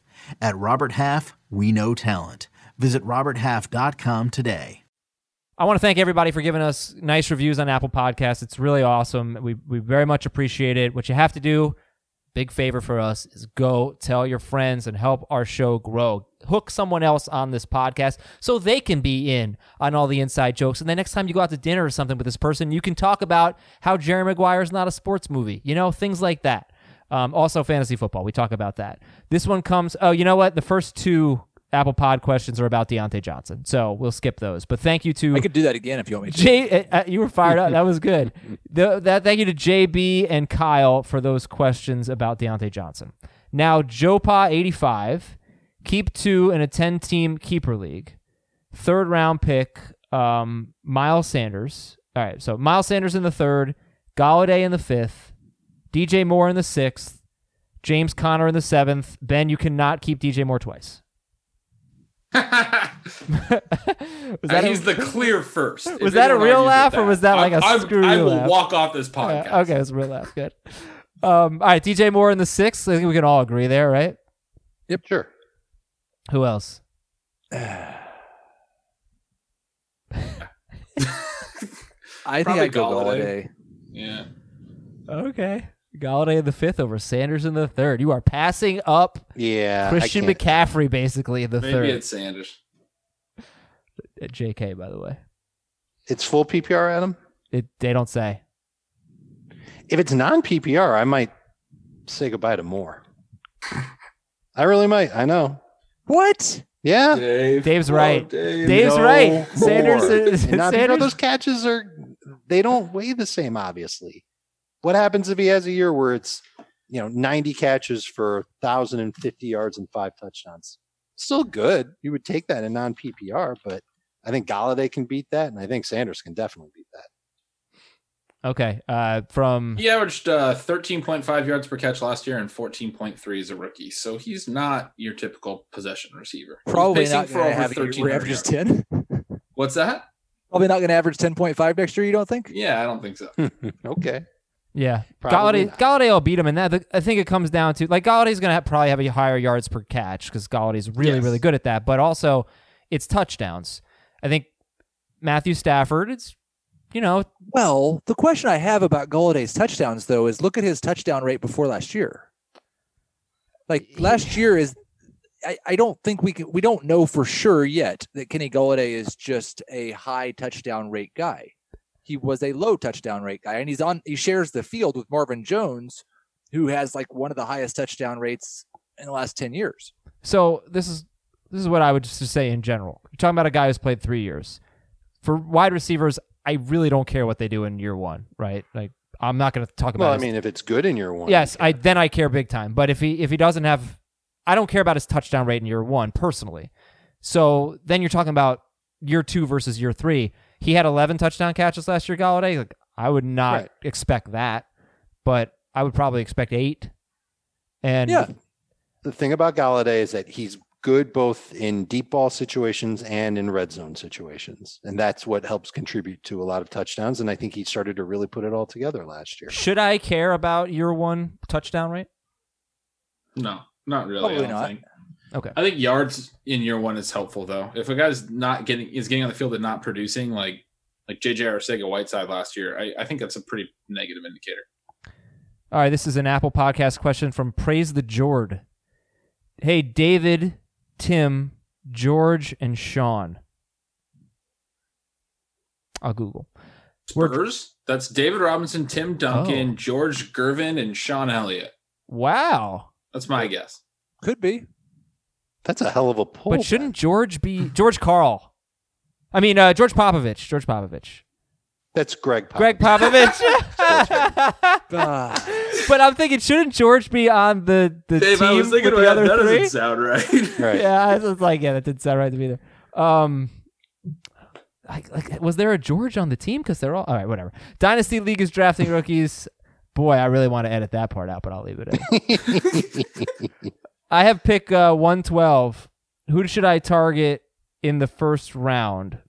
G: At Robert Half, we know talent. Visit RobertHalf.com today.
C: I want to thank everybody for giving us nice reviews on Apple Podcasts. It's really awesome. We we very much appreciate it. What you have to do, big favor for us, is go tell your friends and help our show grow. Hook someone else on this podcast so they can be in on all the inside jokes. And the next time you go out to dinner or something with this person, you can talk about how Jerry Maguire is not a sports movie. You know, things like that. Um, also, fantasy football. We talk about that. This one comes. Oh, you know what? The first two Apple Pod questions are about Diontae Johnson, so we'll skip those. But thank you to
E: I could do that again if you want me to.
C: J, uh, you were fired up. That was good. The, that thank you to JB and Kyle for those questions about Diontae Johnson. Now, Jopa eighty five, keep two in a ten team keeper league, third round pick, um, Miles Sanders. All right, so Miles Sanders in the third, Golladay in the fifth, DJ Moore in the sixth, James Conner in the seventh. Ben, you cannot keep DJ Moore twice. Was
D: Uh,
C: a-
D: he's the clear first.
C: Was that a real
D: argues with
C: laugh, or was that like a
D: I'm- I'm-
C: screw
D: I will
C: laugh?
D: walk off this
C: Uh,
D: podcast.
C: okay, it was a real laugh. Good. Um, all right, DJ Moore in the sixth. I think we can all agree there, right?
F: Yep, sure.
C: Who else?
E: I think I'd go
D: Golladay.
E: Golladay.
D: Yeah.
C: Okay. Golladay in the fifth over Sanders in the third. You are passing up
F: Yeah.
C: Christian McCaffrey basically in the
D: Maybe
C: third.
D: it's Sanders.
C: Uh, JK, by the way.
F: It's full PPR, Adam.
C: It, they don't say.
F: If it's non PPR, I might say goodbye to Moore. I really might. I know.
E: What?
F: Yeah.
D: Dave.
C: Dave's
D: Oh,
C: right.
D: Dave.
C: Dave's
F: No
C: right. Sanders is- Sanders-
F: those catches are they don't weigh the same, obviously. What happens if he has a year where it's you know 90 catches for 1,050 yards and five touchdowns? Still good. You would take that in non PPR, but I think Golladay can beat that, and I think Sanders can definitely beat that.
C: Okay. Uh, from
D: He averaged uh, 13.5 yards per catch last year and 14.3 as a rookie. So he's not your typical possession receiver.
E: Probably not going to have
D: 1300
E: averages 10.
D: What's that?
E: Probably not going to average 10.5 next year, you don't think?
D: Yeah, I don't think so.
F: okay.
C: Yeah,
F: Probably Golladay.
C: Golladay will beat him in that. The- I think it comes down to like Golladay's going to have, probably have a higher yards per catch because Golladay's really,
D: Yes.
C: really good at that. But also, it's touchdowns. I think Matthew Stafford. It's you know
E: Well, the question I have about Golladay's touchdowns, though, is look at his touchdown rate before last year. Like last year is, I, I don't think we can, we don't know for sure yet that Kenny Golladay is just a high touchdown rate guy. He was a low touchdown rate guy, and he's on. He shares the field with Marvin Jones, who has like one of the highest touchdown rates in the last ten years.
C: So this is this is what I would just say in general. You're talking about a guy who's played three years. For wide receivers, I really don't care what they do in year one, right? Like I'm not going to talk about.
F: Well, I
C: his-
F: mean, if it's good in your one,
C: yes, I then I care big time. But if he if he doesn't have, I don't care about his touchdown rate in year one personally. So then you're talking about year two versus year three. He had 11 touchdown catches last year, Golladay. Like I would not
F: Right.
C: expect that, but I would probably expect eight. And
E: Yeah.
F: The thing about Golladay is that he's good both in deep ball situations and in red zone situations. And that's what helps contribute to a lot of touchdowns. And I think he started to really put it all together last year.
C: should I care about your one touchdown rate?
D: No, not really.
E: Probably
D: I don't
E: not.
D: think.
C: Okay.
D: I think yards in year one is helpful though. If a guy's not getting is getting on the field and not producing, like like JJ Arcega Whiteside last year, I, I think that's a pretty negative indicator.
C: All right, this is an Apple Podcast question from Praise the Jord. Hey, David, Tim, George, and Sean. I'll Google. We're-
D: Spurs. That's David Robinson, Tim Duncan,
C: Oh.
D: George Gervin, and Sean Elliott.
C: Wow.
D: That's my guess.
E: Could be.
F: That's a hell of a pull.
C: but shouldn't George be George Karl? I mean, uh, George Popovich. George Popovich.
F: That's Greg. Popovich.
C: Greg Popovich. But I'm thinking, shouldn't George be on the, the
D: Dave,
C: team
D: I was thinking
C: with the
D: about
C: other
D: that. That
C: three?
D: doesn't sound right.
F: Right.
C: Yeah, I was like, yeah, that didn't sound right to me either. Um, like, like, was there a George on the team? Because they're all all right. Whatever. Dynasty League is drafting rookies. Boy, I really want to edit that part out, but I'll leave it in. I have pick uh, 112. Who should I target in the first round?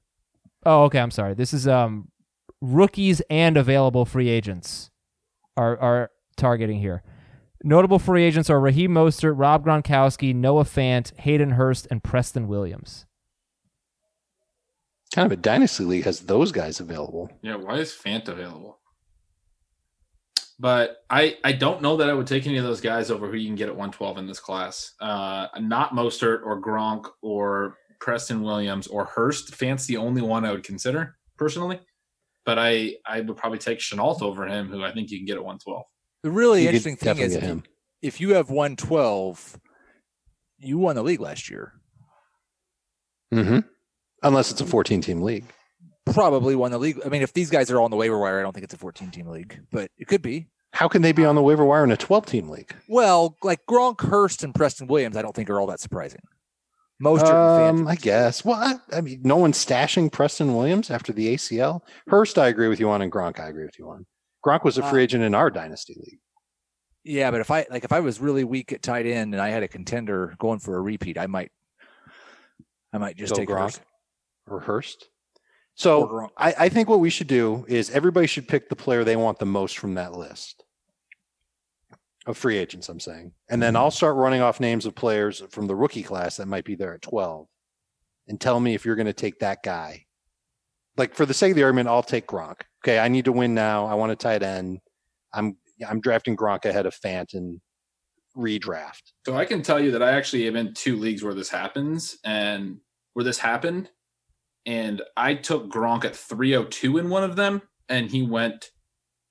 C: Oh, okay. I'm sorry. This is um rookies and available free agents are are targeting here. Notable free agents are Raheem Mostert, Rob Gronkowski, Noah Fant, Hayden Hurst, and Preston Williams.
F: kind of a dynasty league has those guys available.
D: Yeah, why is Fant available? But I I don't know that I would take any of those guys over who you can get at 112 in this class. Uh, not Mostert or Gronk or Preston Williams or Hurst. Fant's the only one I would consider personally. But I I would probably take Shenault over him, who I think you can get at 112.
E: The really
F: You
E: interesting thing is if you,
F: him.
E: if you have 112, you won the league last year.
F: hmm Unless it's a 14 team league.
E: Probably won the league. I mean, if these guys are all on the waiver wire, I don't think it's a 14 team league, but it could be.
F: How can they be on the waiver wire in a 12 team league?
E: Well, like Gronk, Hurst, and Preston Williams, I don't think are all that surprising. Most
F: Um, I guess. Well, I, I mean, no one's stashing Preston Williams after the ACL. Hurst, I agree with you on, and Gronk, I agree with you on. Gronk was a free
E: Uh,
F: agent in our dynasty league.
E: Yeah, but if I like if I was really weak at tight end and I had a contender going for a repeat, I might I might just
F: Go
E: take
F: Gronk
E: Hurst
F: or Hurst. So I, I think what we should do is everybody should pick the player they want the most from that list of free agents. I'm saying, and then mm-hmm. I'll start running off names of players from the rookie class that might be there at 12, and tell me if you're going to take that guy. Like for the sake of the argument, I'll take Gronk. Okay, I need to win now. I want a tight end. I'm I'm drafting Gronk ahead of Fant and redraft.
D: So I can tell you that I actually am in two leagues where this happens and where this happened. And I took Gronk at 302 in one of them, and he went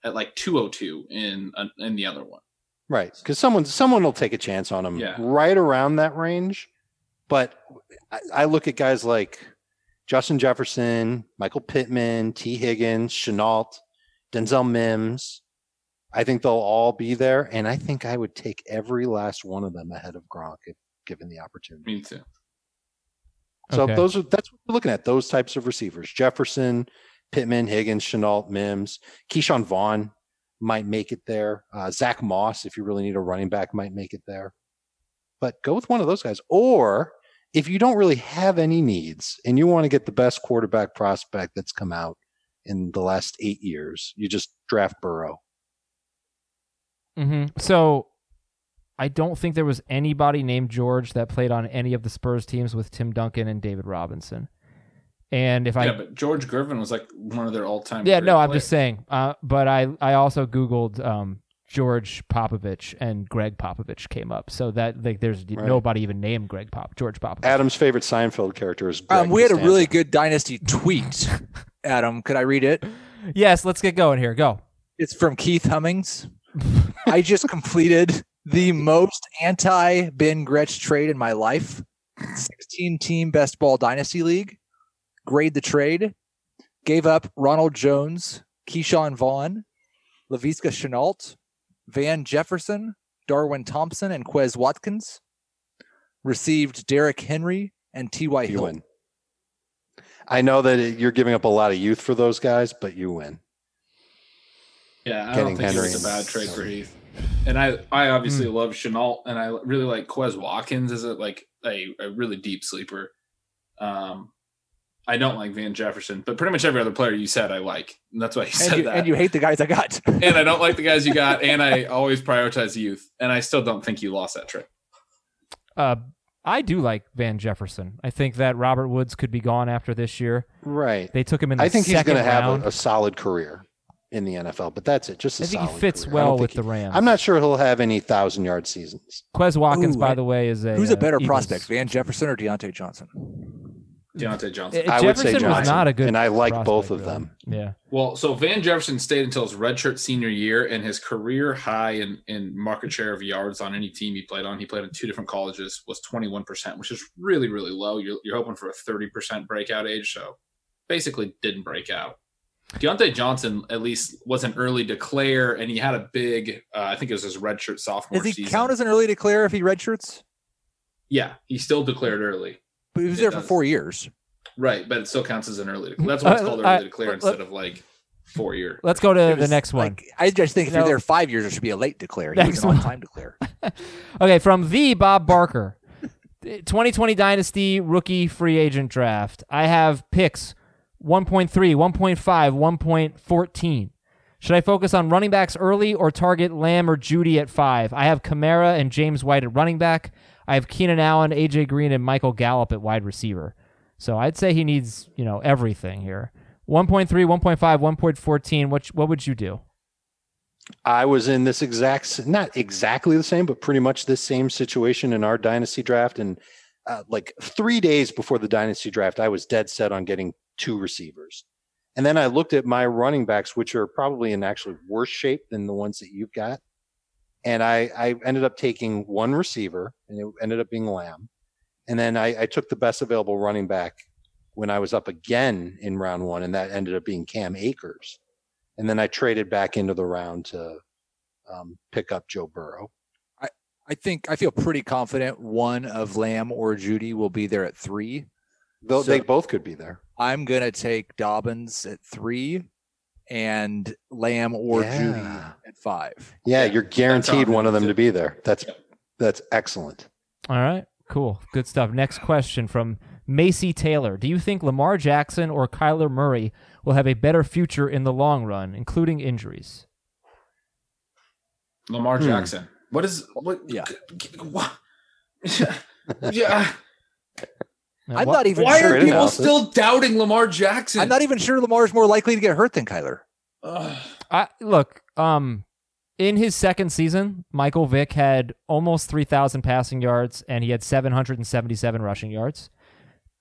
D: at like 202 in uh, in the other one.
F: Right, because someone someone will take a chance on him
D: Yeah.
F: right around that range. But I, I look at guys like Justin Jefferson, Michael Pittman, Tee Higgins, Shenault, Denzel Mims. I think they'll all be there, and I think I would take every last one of them ahead of Gronk if given the opportunity.
D: Me too.
F: So
C: Okay.
F: those are that's what we're looking at. Those types of receivers: Jefferson, Pittman, Higgins, Shenault, Mims, Ke'Shawn Vaughn might make it there. Uh, Zach Moss, if you really need a running back, might make it there. But go with one of those guys. Or if you don't really have any needs and you want to get the best quarterback prospect that's come out in the last eight years, you just draft Burrow.
C: Mm-hmm. So I don't think there was anybody named George that played on any of the Spurs teams with Tim Duncan and David Robinson. And if I
D: yeah, but George Gervin was like one of their all-time.
C: Yeah,
D: great
C: no, I'm just saying. Uh, but I I also googled um, George Popovich and Greg Popovich came up. So that like there's
F: Right.
C: nobody even named Greg Pop George Popovich.
F: Adam's favorite Seinfeld character is Greg
E: Um, we had a really good dynasty tweet. Adam, could I read it?
C: Yes, let's get going here. Go.
E: It's from Heath Cummings. I just completed the most anti Ben Gretch trade in my life. 16 team best ball dynasty league. Grade the trade. Gave up Ronald Jones, Ke'Shawn Vaughn, Laviska Shenault, Van Jefferson, Darwin Thompson, and Quez Watkins. Received Derrick Henry, and T.Y.
F: You
E: Hill.
F: win. I know that you're giving up a lot of youth for those guys, but you win.
D: Yeah, I
F: Getting
D: don't think it was
F: Henry
D: a bad trade for Heath. And I, I obviously
C: Hmm.
D: love Shenault, and I really like Quez Watkins as a like a, a really deep sleeper. Um, I don't like Van Jefferson, but pretty much every other player you said I like. And that's why you said
E: And you,
D: that.
E: and you hate the guys I got.
D: and I don't like the guys you got, and I always prioritize youth. And I still don't think you lost that trade.
C: Uh, I do like Van Jefferson. I think that Robert Woods could be gone after this year.
F: Right.
C: They took him in the
F: I think he's going to have a, a solid career in the NFL, but that's it. Just a
C: I think he fits
F: career.
C: Well with
F: he-
C: the Rams.
F: I'm not sure he'll have any thousand yard seasons.
C: Quez Watkins,
E: Ooh,
C: by
E: I-
C: the way, is a
E: Who's a
C: uh,
E: better
C: Eagles-
E: prospect, Van Jefferson or Diontae Johnson?
D: Diontae Johnson.
C: Uh,
F: I would say
C: Jefferson was not a good,
F: and I like
C: prospect,
F: both of
C: really.
F: them.
C: Yeah,
D: Well, so Van Jefferson stayed until his redshirt senior year, and his career high in, in market share of yards on any team he played on, he played in two different colleges, was 21%, which is really, really low. You're, you're hoping for a 30% breakout age, so basically didn't break out. Diontae Johnson at least was an early declare, and he had a big, uh, I think it was his redshirt sophomore
E: Does he
D: season.
E: count as an early declare if he redshirts?
D: yeah, he still declared early.
E: But he was
D: It
E: there for four years.
D: Right, but it still counts as an early declare. That's why it's
C: Uh,
D: called
C: uh,
D: early declare
C: let-
D: instead of like four year.
C: let's go to
E: It
C: the next one.
E: Like, I just think if
C: No.
E: you're there five years, it should be a late declare. He
C: Next
E: was an
C: one.
E: on time declare.
C: Okay, from the Bob Barker, 2020 Dynasty rookie free agent draft. I have picks 1.3, 1.5, 1.14. Should I focus on running backs early or target Lamb or Jeudy at five? I have Kamara and James White at running back. I have Keenan Allen, AJ Green, and Michael Gallup at wide receiver. So I'd say he needs, you know, everything here. 1.3, 1.5, 1.14. What what would you do?
F: I was in this exact, not exactly the same, but pretty much this same situation in our dynasty draft. And uh, like three days before the dynasty draft, I was dead set on getting two receivers. And then I looked at my running backs, which are probably in actually worse shape than the ones that you've got. And I, I ended up taking one receiver, and it ended up being Lamb. And then I, I took the best available running back when I was up again in round one, and that ended up being Cam Akers and then I traded back into the round to um, pick up Joe Burrow.
E: I think I feel pretty confident one of Lamb or Jeudy will be there at three.
F: Though
E: So-
F: they both could be there.
E: I'm gonna take Dobbins at three and Lamb or
F: Jeudy
E: at five.
F: Yeah,
D: Yeah,
F: you're guaranteed one of them to be there. That's that's excellent.
C: All right, cool. Good stuff. Next question from Macy Taylor. Do you think Lamar Jackson or Kyler Murray will have a better future in the long run, including injuries?
D: Lamar
F: Hmm.
D: Jackson. What is what?
E: Yeah.
D: What? yeah.
C: Now,
E: I'm
C: what-
E: not even
D: Why
E: sure.
D: are people
F: analysis.
D: still doubting Lamar Jackson?
E: I'm not even sure Lamar's more likely to get hurt than Kyler.
C: I, look, um, in his second season, Michael Vick had almost 3,000 passing yards and he had 777 rushing yards.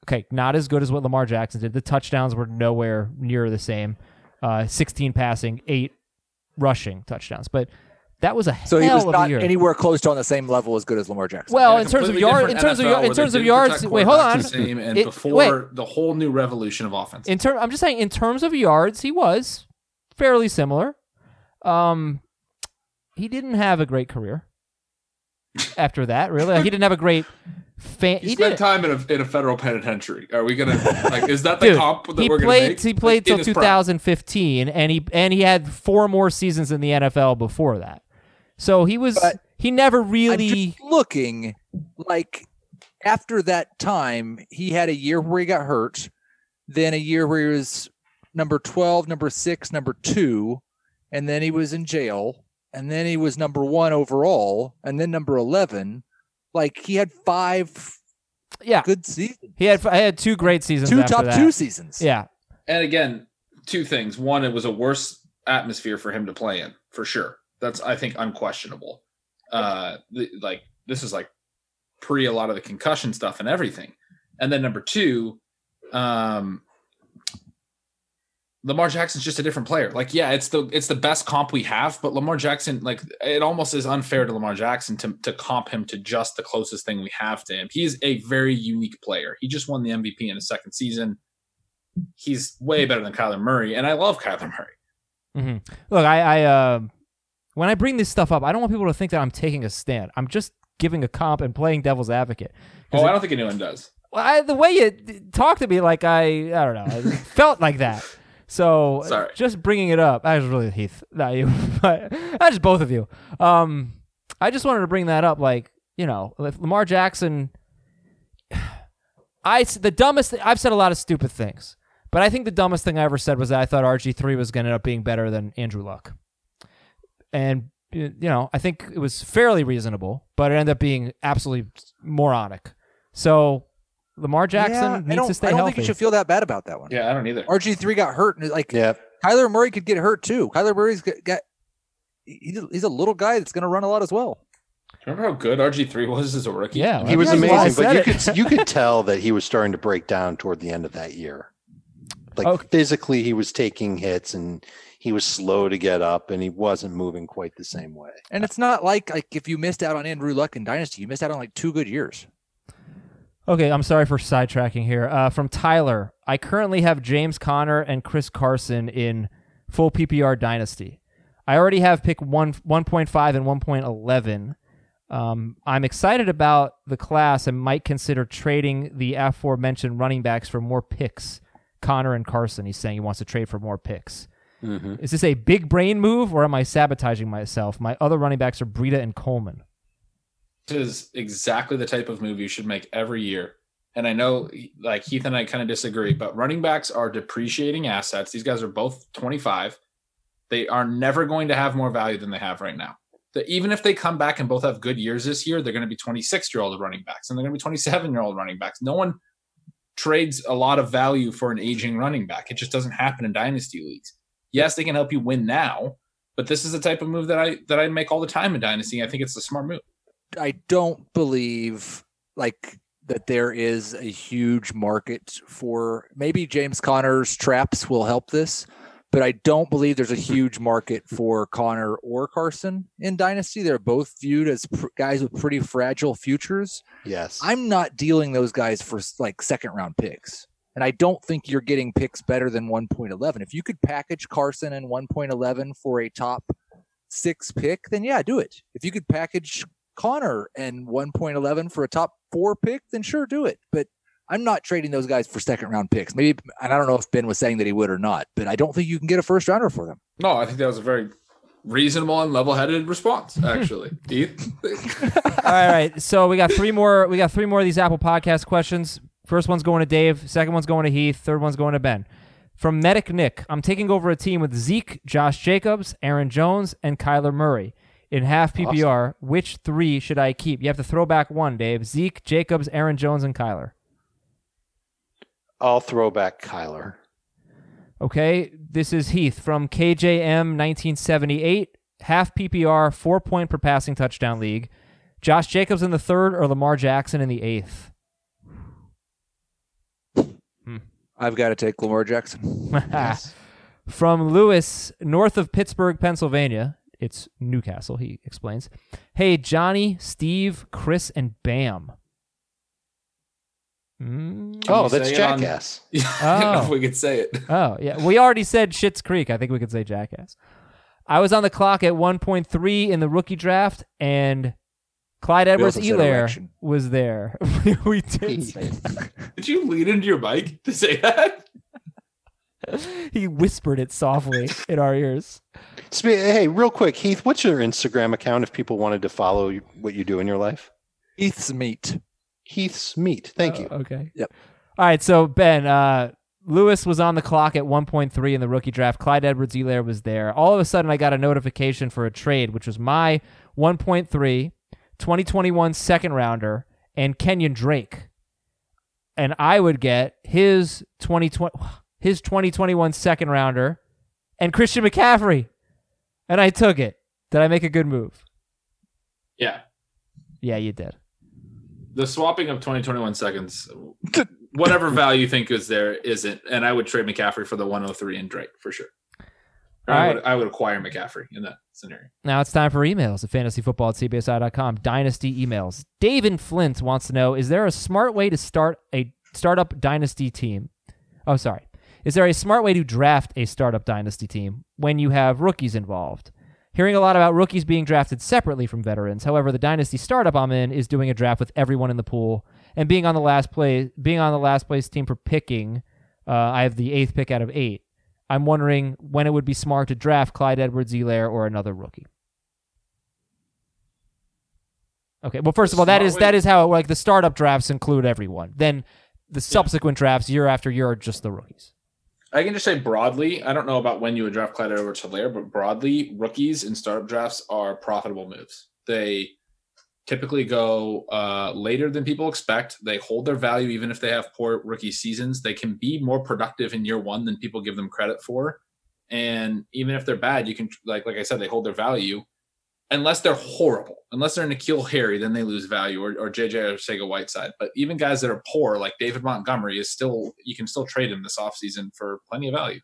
C: Okay, not as good as what Lamar Jackson did. The touchdowns were nowhere near the same. Uh, 16 passing, eight rushing touchdowns, but that was a
E: So he was
C: of
E: not
C: year.
E: anywhere close to on the same level as good as Lamar Jackson.
C: well,
D: In
C: terms of
D: completely
C: yard, in
D: different
C: terms of
D: NFL
C: yard, in terms of yards. Wait, hold on.
D: the same, and
C: It-
D: before
C: wait.
D: the whole new revolution of offense.
C: In term, I'm just saying, in terms of yards, he was fairly similar. Um, he didn't have a great career after that. Really, Like, he didn't have a great fan.
D: he,
C: He,
D: spent
C: did.
D: time in a in a federal penitentiary. Are we gonna like? Is that the
C: Dude,
D: comp that
C: he
D: we're gonna
C: played.
D: make?
C: He played
D: Like, in
C: till
D: his prime.
C: 2015, and he and he had four more seasons in the NFL before that. So he was.
E: But
C: he never
E: I'm
C: really.
E: just looking like after that time, he had a year where he got hurt, then a year where he was number 12, number six, number two, and then he was in jail, and then he was number one overall, and then number 11. Like he had five
C: Yeah,
E: good seasons,
C: he had. I had two great seasons.
E: two top
C: that.
E: two seasons.
C: Yeah,
D: And again, two things. One, it was a worse atmosphere for him to play in, for sure. That's I think unquestionable. Uh, like this is like pre a lot of the concussion stuff and everything. And then number two, um, Lamar Jackson's just a different player. Like, yeah, it's the it's the best comp we have, but Lamar Jackson, like, it almost is unfair to Lamar Jackson to to comp him to just the closest thing we have to him. He's a very unique player. He just won the MVP in his second season. He's way better than Kyler Murray, and I love Kyler Murray.
C: hmm Look, I, I uh, when I bring this stuff up, I don't want people to think that I'm taking a stand. I'm just giving a comp and playing devil's advocate.
D: Oh,
C: it-
D: I don't think anyone does.
C: Well, I, the way you talked to me, like I, I don't know, I felt like that. So
D: Sorry.
C: just bringing it up. I was really Heath, not you, but not just both of you. Um, I just wanted to bring that up. Like you know, if Lamar Jackson. I the dumbest. I've said a lot of stupid things, but I think the dumbest thing I ever said was that I thought RG three was going to end up being better than Andrew Luck, and you know I think it was fairly reasonable, but it ended up being absolutely moronic. So Lamar Jackson
E: Yeah,
C: needs to stay healthy.
E: I don't
C: healthy.
E: think you should feel that bad about that one.
D: Yeah, I don't either.
E: RG three got hurt, and like
F: Yeah.
E: Kyler Murray could get hurt too. Kyler Murray's got, got he's a, he's a little guy that's going to run a lot as well.
D: Remember how good RG3 was as a rookie?
C: Yeah,
F: He was
C: That's why I
F: amazing, but you could you could tell that he was starting to break down toward the end of that year. Like
C: Okay.
F: physically, he was taking hits and he was slow to get up, and he wasn't moving quite the same way.
E: And it's not like like if you missed out on Andrew Luck in Dynasty, you missed out on like two good years.
C: Okay, I'm sorry for sidetracking here. Uh, from Tyler, I currently have James Conner and Chris Carson in full PPR dynasty. I already have pick one, 1.5 and 1.11. Um, I'm excited about the class and might consider trading the aforementioned running backs for more picks. Conner and Carson. He's saying he wants to trade for more picks. Mm-hmm. Is this a big brain move or am I sabotaging myself? My other running backs are Breida and Coleman.
D: This is exactly the type of move you should make every year. And I know, like Heath and I kind of disagree, but running backs are depreciating assets. These guys are both 25. They are never going to have more value than they have right now. That even if they come back and both have good years this year, they're going to be 26 year old running backs and they're going to be 27 year old running backs. No one trades a lot of value for an aging running back. It just doesn't happen in dynasty leagues. Yes, they can help you win now, but this is the type of move that I that I make all the time in dynasty. I think it's a smart move.
E: I don't believe like that there is a huge market for maybe James Conner's traps will help this, but I don't believe there's a hmm. huge market for Conner or Carson in Dynasty. They're both viewed as pr- guys with pretty fragile futures.
F: Yes,
E: I'm not dealing those guys for like second round picks. And I don't think you're getting picks better than 1.11. If you could package Carson and 1.11 for a top six pick, then yeah, do it. If you could package Conner and 1.11 for a top four pick, then sure, do it. But I'm not trading those guys for second round picks. Maybe, and I don't know if Ben was saying that he would or not, but I don't think you can get a first rounder for them.
D: No, I think that was a very reasonable and level-headed response. Actually,
C: All right, so we got three more. We got three more of these Apple Podcast questions. First one's going to Dave. Second one's going to Heath. Third one's going to Ben. From Medic Nick, I'm taking over a team with Zeke, Josh Jacobs, Aaron Jones, and Kyler Murray in half PPR. Which three should I keep? You have to throw back one, Dave. Zeke, Jacobs, Aaron Jones, and Kyler.
F: I'll throw back Kyler.
C: Okay, this is Heath from KJM 1978, half PPR, four point per passing touchdown league. Josh Jacobs in the third or Lamar Jackson in the eighth?
E: I've got to take Lamar Jackson.
C: From Lewis, north of Pittsburgh, Pennsylvania. It's Newcastle, he explains. Hey, Johnny, Steve, Chris, and Bam. Mm,
F: Oh,
D: you
F: that's
D: say it on-
F: Jackass.
C: Oh.
D: if we could say it.
C: Oh, yeah. We already said Schitt's Creek. I think we could say Jackass. I was on the clock at 1.3 in the rookie draft, and Clyde Edwards
E: also said
C: Elair was there. we did say that.
D: Did you lean into your mic to say that?
C: He whispered it softly in our ears.
F: Hey, real quick, Heath, what's your Instagram account if people wanted to follow what you do in your life?
E: Heath's meat.
F: Heath's Meat. Thank you.
C: Oh, okay.
E: Yep.
C: All right. So Ben, uh, Lewis was on the clock at 1.3 in the rookie draft. Clyde Edwards Helaire was there. All of a sudden, I got a notification for a trade, which was my 1.3 2021 second rounder and Kenyan Drake. And I would get his 2020 his 2021 second rounder and Christian McCaffrey. And I took it. Did I make a good move?
D: Yeah.
C: Yeah, you did.
D: The swapping of 2021 seconds, whatever value you think is there, isn't. And I would trade McCaffrey for the 103 and Drake for sure. I,
C: right.
D: would, I would acquire McCaffrey in that scenario.
C: Now it's time for emails at fantasyfootball at cbsi.com. Dynasty emails. Dave in Flint wants to know Is there a smart way to start a startup dynasty team? Oh, sorry. Is there a smart way to draft a startup dynasty team when you have rookies involved? Hearing a lot about rookies being drafted separately from veterans. However, the dynasty startup I'm in is doing a draft with everyone in the pool And being on the last place, being on the last place team for picking, uh, I have the eighth pick out of eight. I'm wondering when it would be smart to draft Clyde Edwards-Helaire or another rookie. Okay. Well, first of all, that is that is how like the startup drafts include everyone. Then the subsequent drafts, year after year, are just the rookies.
D: I can just say broadly, I don't know about when you would draft Clyde Edwards Helaire, but broadly, rookies in startup drafts are profitable moves. They typically go uh, later than people expect. They hold their value even if they have poor rookie seasons. They can be more productive in year one than people give them credit for. And even if they're bad, you can like like I said, they hold their value. Unless they're horrible, unless they're N'Keal Harry, then they lose value, or, or JJ Arcega Whiteside. But even guys that are poor, like David Montgomery, is still you can still trade him this offseason for plenty of value.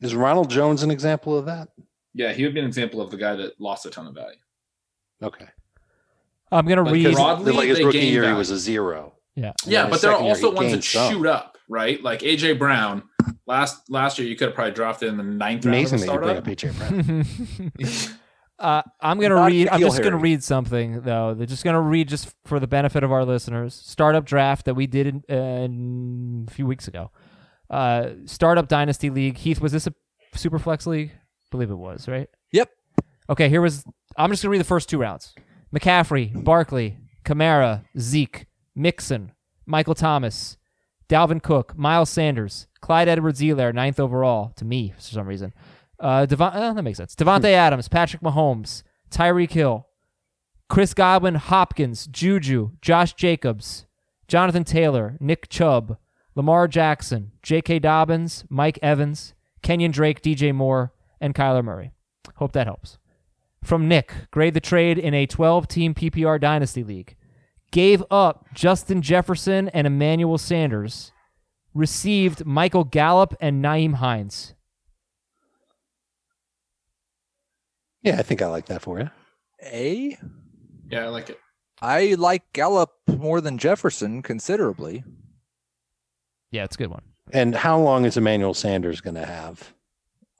F: Is Ronald Jones an example of that?
D: Yeah, he would be an example of the guy that lost a ton of value.
F: Okay.
C: I'm gonna
D: Like,
C: read.
D: his- Broadly,
F: like his
D: they
F: rookie
D: gain
F: year, he
D: value.
F: was a zero.
C: yeah.
D: Yeah, but there are
F: second year,
D: also ones that
F: some.
D: shoot up, right? Like AJ Brown. Last last year, you could have probably drafted in the ninth round of
F: Amazing
D: a
F: that you bring up AJ Brown.
C: uh, I'm gonna
E: Not
C: read. I'm
E: N'Keal
C: just gonna read something though. They're just gonna read just for the benefit of our listeners. Startup draft that we did in, uh, in a few weeks ago. Uh, startup dynasty league. Heath, was this a super flex league? I believe it was, right?
E: Yep.
C: Okay, here was. I'm just gonna read the first two rounds. McCaffrey, Barkley, Kamara, Zeke, Mixon, Michael Thomas, Dalvin Cook, Miles Sanders, Clyde Edwards-Helaire, ninth overall to me for some reason. Uh, Devon, uh, that makes sense. Davante Adams, Patrick Mahomes, Tyreek Hill, Chris Godwin, Hopkins, Juju, Josh Jacobs, Jonathan Taylor, Nick Chubb, Lamar Jackson, J.K. Dobbins, Mike Evans, Kenyan Drake, DJ Moore, and Kyler Murray. Hope that helps. From Nick, grade the trade in a 12 team PPR dynasty league. Gave up Justin Jefferson and Emmanuel Sanders. Received Michael Gallup and Nyheim Hines.
F: Yeah, I think I like that for you.
E: A.
D: Yeah, I like it.
E: I like Gallup more than Jefferson considerably.
C: Yeah, it's a good one.
F: And how long is Emmanuel Sanders going to have?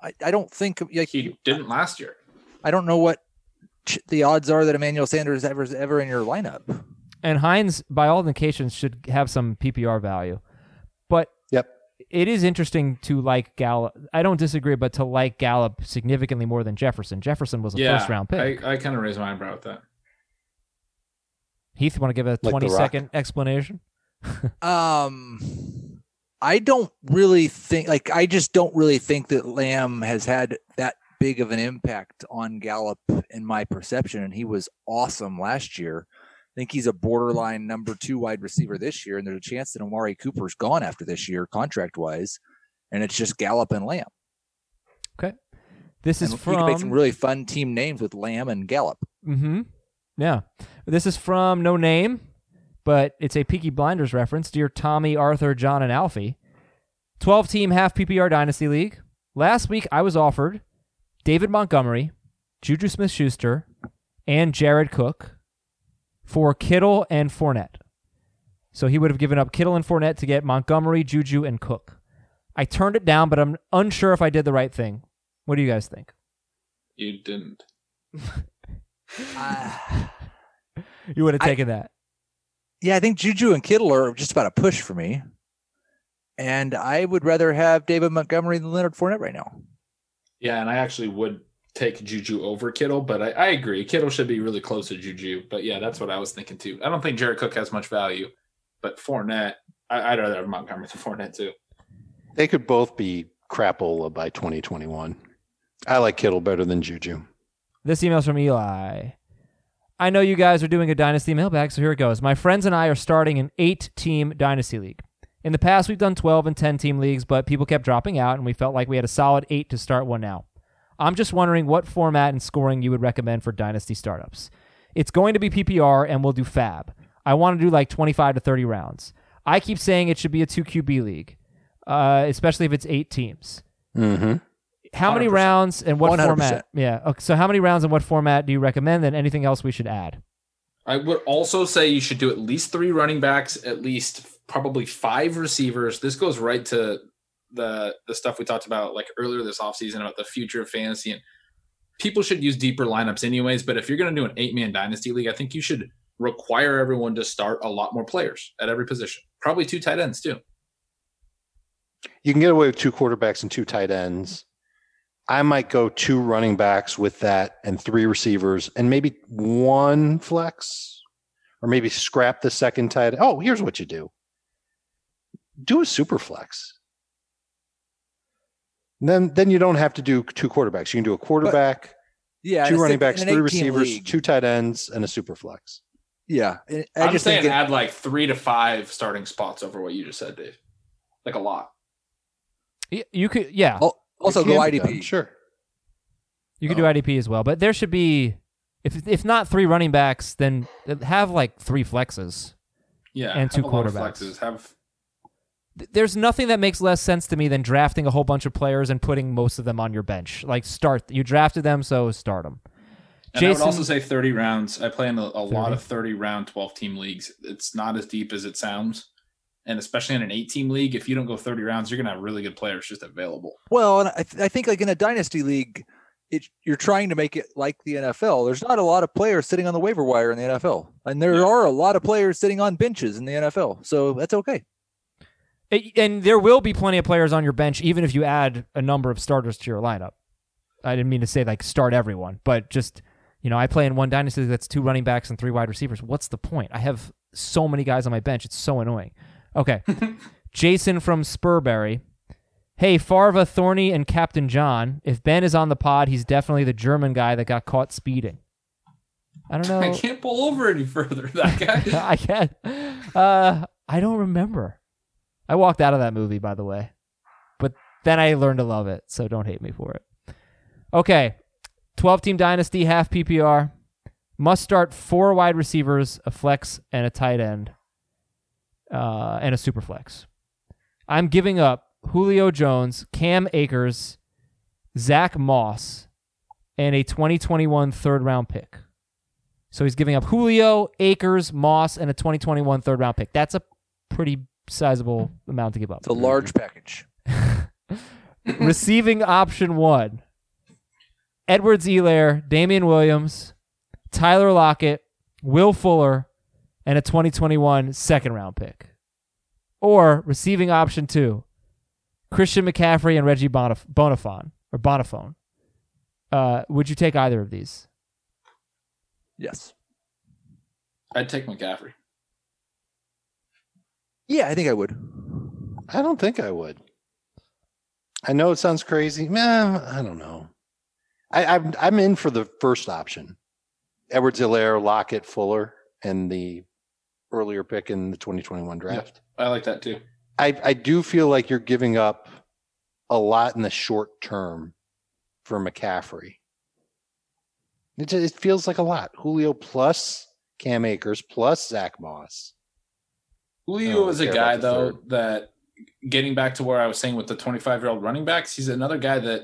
E: I, I don't think like
D: He didn't last year.
E: I don't know what ch- the odds are that Emmanuel Sanders ever is ever in your lineup.
C: And Hines, by all indications, should have some PPR value. But
F: Yep.
C: it is interesting to like Gallup. I don't disagree, but to like Gallup significantly more than Jefferson. Jefferson was a
D: yeah,
C: first round pick.
D: I, I kind of raised my eyebrow with that.
C: Heath, you want to give a
F: The
C: 20
F: Rock.
C: second explanation?
E: Um, I don't really think like I just don't really think that Lamb has had that big of an impact on Gallup in my perception, and he was awesome last year. I think he's a borderline number two wide receiver this year, and there's a chance that Amari Cooper's gone after this year, contract wise, and it's just Gallup and Lamb.
C: Okay, this is
E: And you can make some really fun team names with Lamb and Gallup.
C: Mm-hmm. Yeah. This is from No Name, but it's a Peaky Blinders reference. Dear Tommy, Arthur, John, and Alfie. 12 team half PPR Dynasty League. Last week I was offered David Montgomery, Juju Smith Schuster, and Jared Cook for Kittle and Fournette. So he would have given up Kittle and Fournette to get Montgomery, Juju, and Cook. I turned it down, but I'm unsure if I did the right thing. What do you guys think?
D: You didn't.
C: You would have
E: I-
C: taken that.
E: Yeah, I think Juju and Kittle are just about a push for me. And I would rather have David Montgomery than Leonard Fournette right now.
D: Yeah, and I actually would take Juju over Kittle, but I, I agree. Kittle should be really close to Juju. But yeah, that's what I was thinking too. I don't think Jared Cook has much value, but Fournette, I, I'd rather have Montgomery than Fournette too.
F: They could both be crapola by 2021. I like Kittle better than Juju.
C: This email's from Eli. I know you guys are doing a dynasty mailbag, so here it goes. My friends and I are starting an eight team dynasty league. In the past, we've done 12 and 10 team leagues, but people kept dropping out, and we felt like we had a solid eight to start one now. I'm just wondering what format and scoring you would recommend for dynasty startups. It's going to be PPR, and we'll do fab. I want to do like 25 to 30 rounds. I keep saying it should be a 2 QB league, uh, especially if it's eight teams.
F: Mm-hmm.
C: How many
D: 100%.
C: rounds and what
E: 100%.
C: format? Yeah. Okay, so how many rounds and what format do you recommend? And anything else we should add?
D: I would also say you should do at least three running backs, at least probably five receivers. This goes right to the the stuff we talked about like earlier this offseason about the future of fantasy and people should use deeper lineups anyways. But if you're gonna do an eight man dynasty league, I think you should require everyone to start a lot more players at every position. Probably two tight ends too.
F: You can get away with two quarterbacks and two tight ends. I might go two running backs with that and three receivers and maybe one flex or maybe scrap the second tight. Oh, here's what you do. Do a super flex. Then then you don't have to do two quarterbacks. You can do a quarterback,
E: Yeah,
F: two running backs, three receivers,
E: league.
F: two tight ends, and a super flex.
E: Yeah, I I
D: I'm
E: just
D: saying
E: think it-
D: add like three to five starting spots over what you just said, Dave. Like a lot.
C: Y- You could, yeah,
E: al- also go
F: can be done,
E: IDP.
F: Sure.
C: you could do oh. IDP as well. But there should be, if if not three running backs, then have like three flexes.
D: Yeah.
C: And two
D: have a lot of
C: quarterbacks.
D: Flexes. Have
C: Th- There's nothing that makes less sense to me than drafting a whole bunch of players and putting most of them on your bench. Like start, you drafted them, so start them.
D: And I would
C: Jason-
D: also say 30 rounds. I play in a, a lot of 30 round 12 team leagues. It's not as deep as it sounds. And especially in an eight team league, if you don't go 30 rounds, you're going to have really good players just available.
E: Well, and I, th- I think like in a dynasty league, it, you're trying to make it like the NFL. There's not a lot of players sitting on the waiver wire in the NFL, and there
D: Yeah.
E: are a lot of players sitting on benches in the NFL. So that's okay.
C: And there will be plenty of players on your bench, even if you add a number of starters to your lineup. I didn't mean to say like start everyone, but just you know, I play in one dynasty that's two running backs and three wide receivers. What's the point? I have so many guys on my bench. It's so annoying. Okay, Jason from Spurberry. Hey, Farva, Thorny, and Captain John. If Ben is on the pod, he's definitely the German guy that got caught speeding. I don't know.
D: I can't pull over any further. That guy.
C: I can't. Uh, I don't remember. I walked out of that movie, by the way, but then I learned to love it. So don't hate me for it. Okay, twelve team dynasty, half PPR. Must start four wide receivers, a flex, and a tight end, uh, and a super flex. I'm giving up Julio Jones, Cam Akers, Zach Moss, and a 2021 third round pick. So he's giving up Julio, Akers, Moss, and a 2021 third round pick. That's a pretty sizable amount to give up.
E: It's a large package.
C: Receiving option one Edwards Helaire, Damien Williams, Tyler Lockett, Will Fuller, and a 2021 second round pick. Or receiving option two Christian McCaffrey and Reggie Bonif- Bonifon or Bonifone. Uh, would you take either of these?
E: Yes.
D: I'd take McCaffrey.
E: Yeah, I think I would.
F: I don't think I would. I know it sounds crazy. Man, I don't know. I, I'm I'm in for the first option. Edwards Helaire, Lockett, Fuller, and the earlier pick in the 2021 draft.
D: I like that too.
F: I, I do feel like you're giving up a lot in the short term for McCaffrey. It, it feels like a lot. Julio plus Cam Akers plus Zach Moss.
D: Julio
F: Oh,
D: is a guy though
F: third.
D: that getting back to where I was saying with the 25 year old running backs, he's another guy that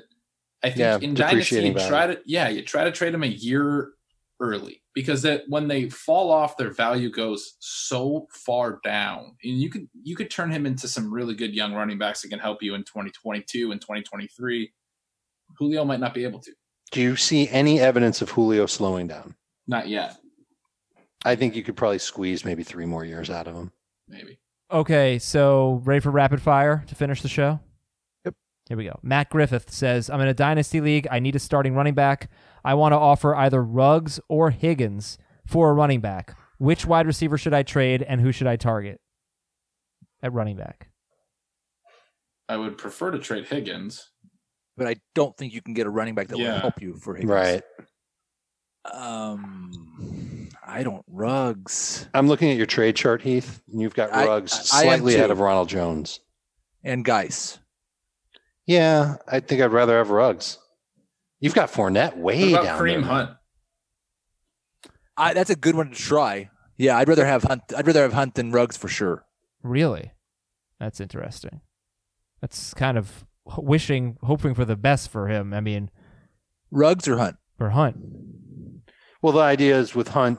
D: I think
F: Yeah,
D: in dynasty you try to yeah you try to trade him a year early because that when they fall off their value goes so far down and you could you could turn him into some really good young running backs that can help you in 2022 and 2023. Julio might not be able to,
F: Do you see any evidence of Julio slowing down?
D: not yet,
F: I think you could probably squeeze maybe three more years out of him.
D: Maybe.
C: Okay, so ready for rapid fire to finish the show?
E: Yep.
C: Here we go. Matt Griffith says, I'm in a dynasty league. I need a starting running back. I want to offer either Ruggs or Higgins for a running back. Which wide receiver should I trade and who should I target at running back?
D: I would prefer to trade Higgins.
E: But I don't think you can get a running back that
D: Yeah.
E: will help you for Higgins.
F: Right.
E: Um, I don't Ruggs
F: I'm looking at your trade chart, Heath, and you've got
E: I-
F: Ruggs
E: I- I am
F: slightly ahead of Ronald Jones.
E: and Geis.
F: Yeah, I think I'd rather have Ruggs. You've got Fournette
D: What
F: way
D: about
F: down
D: Kareem
F: there.
D: Hunt?
E: I, that's a good one to try. Yeah, I'd rather have Hunt. I'd rather have Hunt than Ruggs for sure.
C: Really? That's interesting. That's kind of wishing, hoping for the best for him. I mean,
E: Ruggs or Hunt.
C: for Hunt.
F: Well, the idea is with Hunt,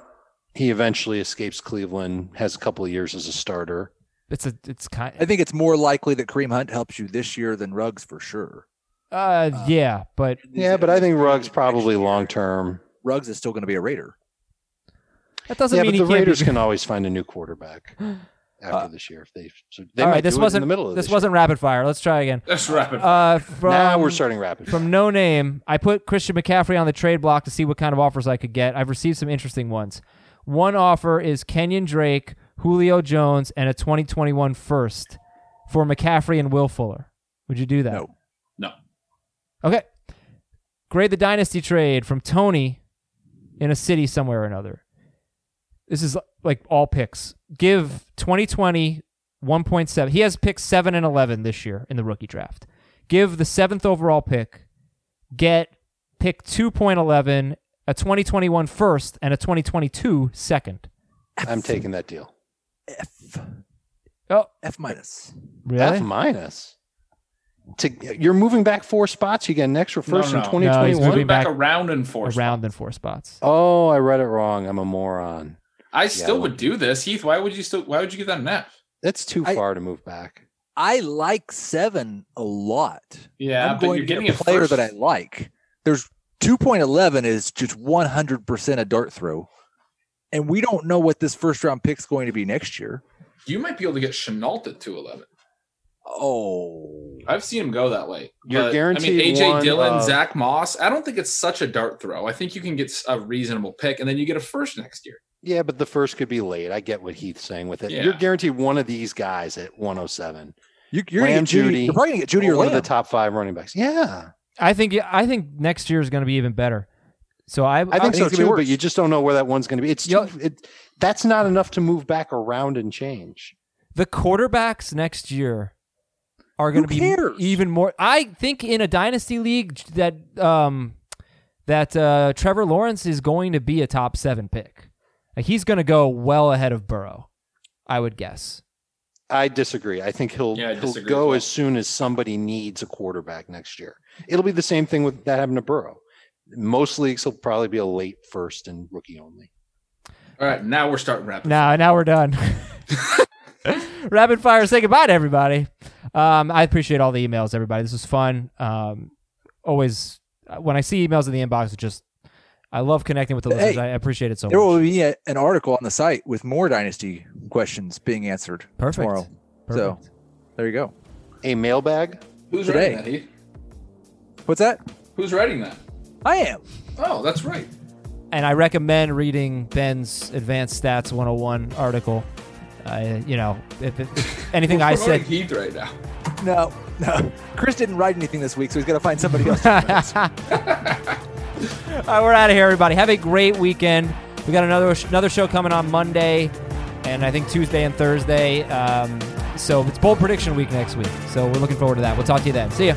F: he eventually escapes Cleveland, has a couple of years as a starter.
C: It's a, it's kind.
E: I think it's more likely that Kareem Hunt helps you this year than Ruggs for sure.
C: Uh, yeah, but
F: Yeah, but I think Ruggs probably long term.
E: Ruggs is still going to be a Raider.
C: That doesn't
F: yeah,
C: mean
F: but
C: he
F: the Raiders
C: be.
F: can always find a new quarterback after this year if they. So they
C: All
F: might
C: right, this wasn't
F: in the middle of
C: this
F: this.
C: wasn't rapid fire. Let's try again.
D: That's rapid.
C: Uh, from,
F: now we're starting rapid.
C: From no name, I put Christian McCaffrey on the trade block to see what kind of offers I could get. I've received some interesting ones. One offer is Kenyan Drake, Julio Jones, and a 2021 first for McCaffrey and Will Fuller. Would you do that?
E: No.
D: no.
C: Okay. Grade the dynasty trade from Tony in a city somewhere or another. This is like all picks. Give 2020 1.7. He has picks 7 and 11 this year in the rookie draft. Give the seventh overall pick. Get pick 2.11, a 2021 first, and a 2022 second.
F: I'm taking that deal.
E: F.
C: Oh,
E: F minus.
C: really?
F: F minus. To you're moving back four spots. You get an extra first
D: no.
F: in
D: No,
F: 2021.
C: he's
D: Moving
C: moving
D: back,
C: back
D: around in four.
C: Around
D: spots.
C: in four spots.
F: oh, I read it wrong. I'm a moron.
D: I still
F: Yeah.
D: would do this, Heath. Why would you still? Why would you give that an F?
F: That's too
E: I-
F: far to move back.
E: I like seven a lot.
D: Yeah,
E: I'm
D: but
E: going
D: you're
E: to
D: getting
E: a
D: a
E: player
D: first.
E: that I like. There's 2.11 is just 100% a dart throw. And we don't know what this first round pick's going to be next year.
D: You might be able to get Shenault at two eleven.
E: Oh.
D: I've seen him go that way.
F: You're
D: But, I mean, AJ
F: one
D: Dillon,
F: of-
D: Zach Moss. I don't think it's such a dart throw. I think you can get a reasonable pick, and then you get a first next year.
F: Yeah, but the first could be late. I get what Heath's saying with it.
D: Yeah.
F: You're guaranteed one of these guys at 107.
E: You, you're going to
F: Lamb,
E: get Jeudy.
F: Jeudy,
E: You're probably going to get Jeudy or
F: one of the top five running backs. Yeah,
C: I think I think next year is going to be even better. So I
F: I think so
E: it's
F: too. But you just don't know where that one's going to be. It's too, it, that's not enough to move back around and change.
C: the quarterbacks next year are going to be
E: cares?
C: even more. I think in a dynasty league that um that uh, Trevor Lawrence is going to be a top seven pick. Like he's going to go well ahead of Burrow, I would guess.
F: I disagree. I think he'll
D: Yeah, I
F: he'll go
D: as well.
F: as soon as somebody needs a quarterback next year. It'll be the same thing with that happened to Burrow. Most leagues will probably be a late first and rookie only.
D: All right, now we're starting rapid.
C: Now, now we're done. Rapid fire. Say goodbye to everybody. Um, I appreciate all the emails, everybody. This was fun. Um, always when I see emails in the inbox, it just I love connecting with the listeners.
E: Hey,
C: I appreciate it so
E: There
C: much.
E: There will be a, an article on the site with more dynasty questions being answered
C: Perfect.
E: tomorrow. So there you go.
F: A mailbag.
D: Who's
E: Today.
D: writing that, Heath?
E: What's that?
D: Who's writing that?
E: I am.
D: Oh, that's right.
C: and I recommend reading Ben's Advanced Stats 101 article. Uh, you know, if, if, if anything I said.
D: Heath right now.
E: No, no. Chris didn't write anything this week, so he's got to find somebody else.
C: All right, we're out of here, everybody. Have a great weekend. We got another another show coming on Monday, and I think Tuesday and Thursday. Um, so it's bold prediction week next week. So we're looking forward to that. We'll talk to you then. See ya.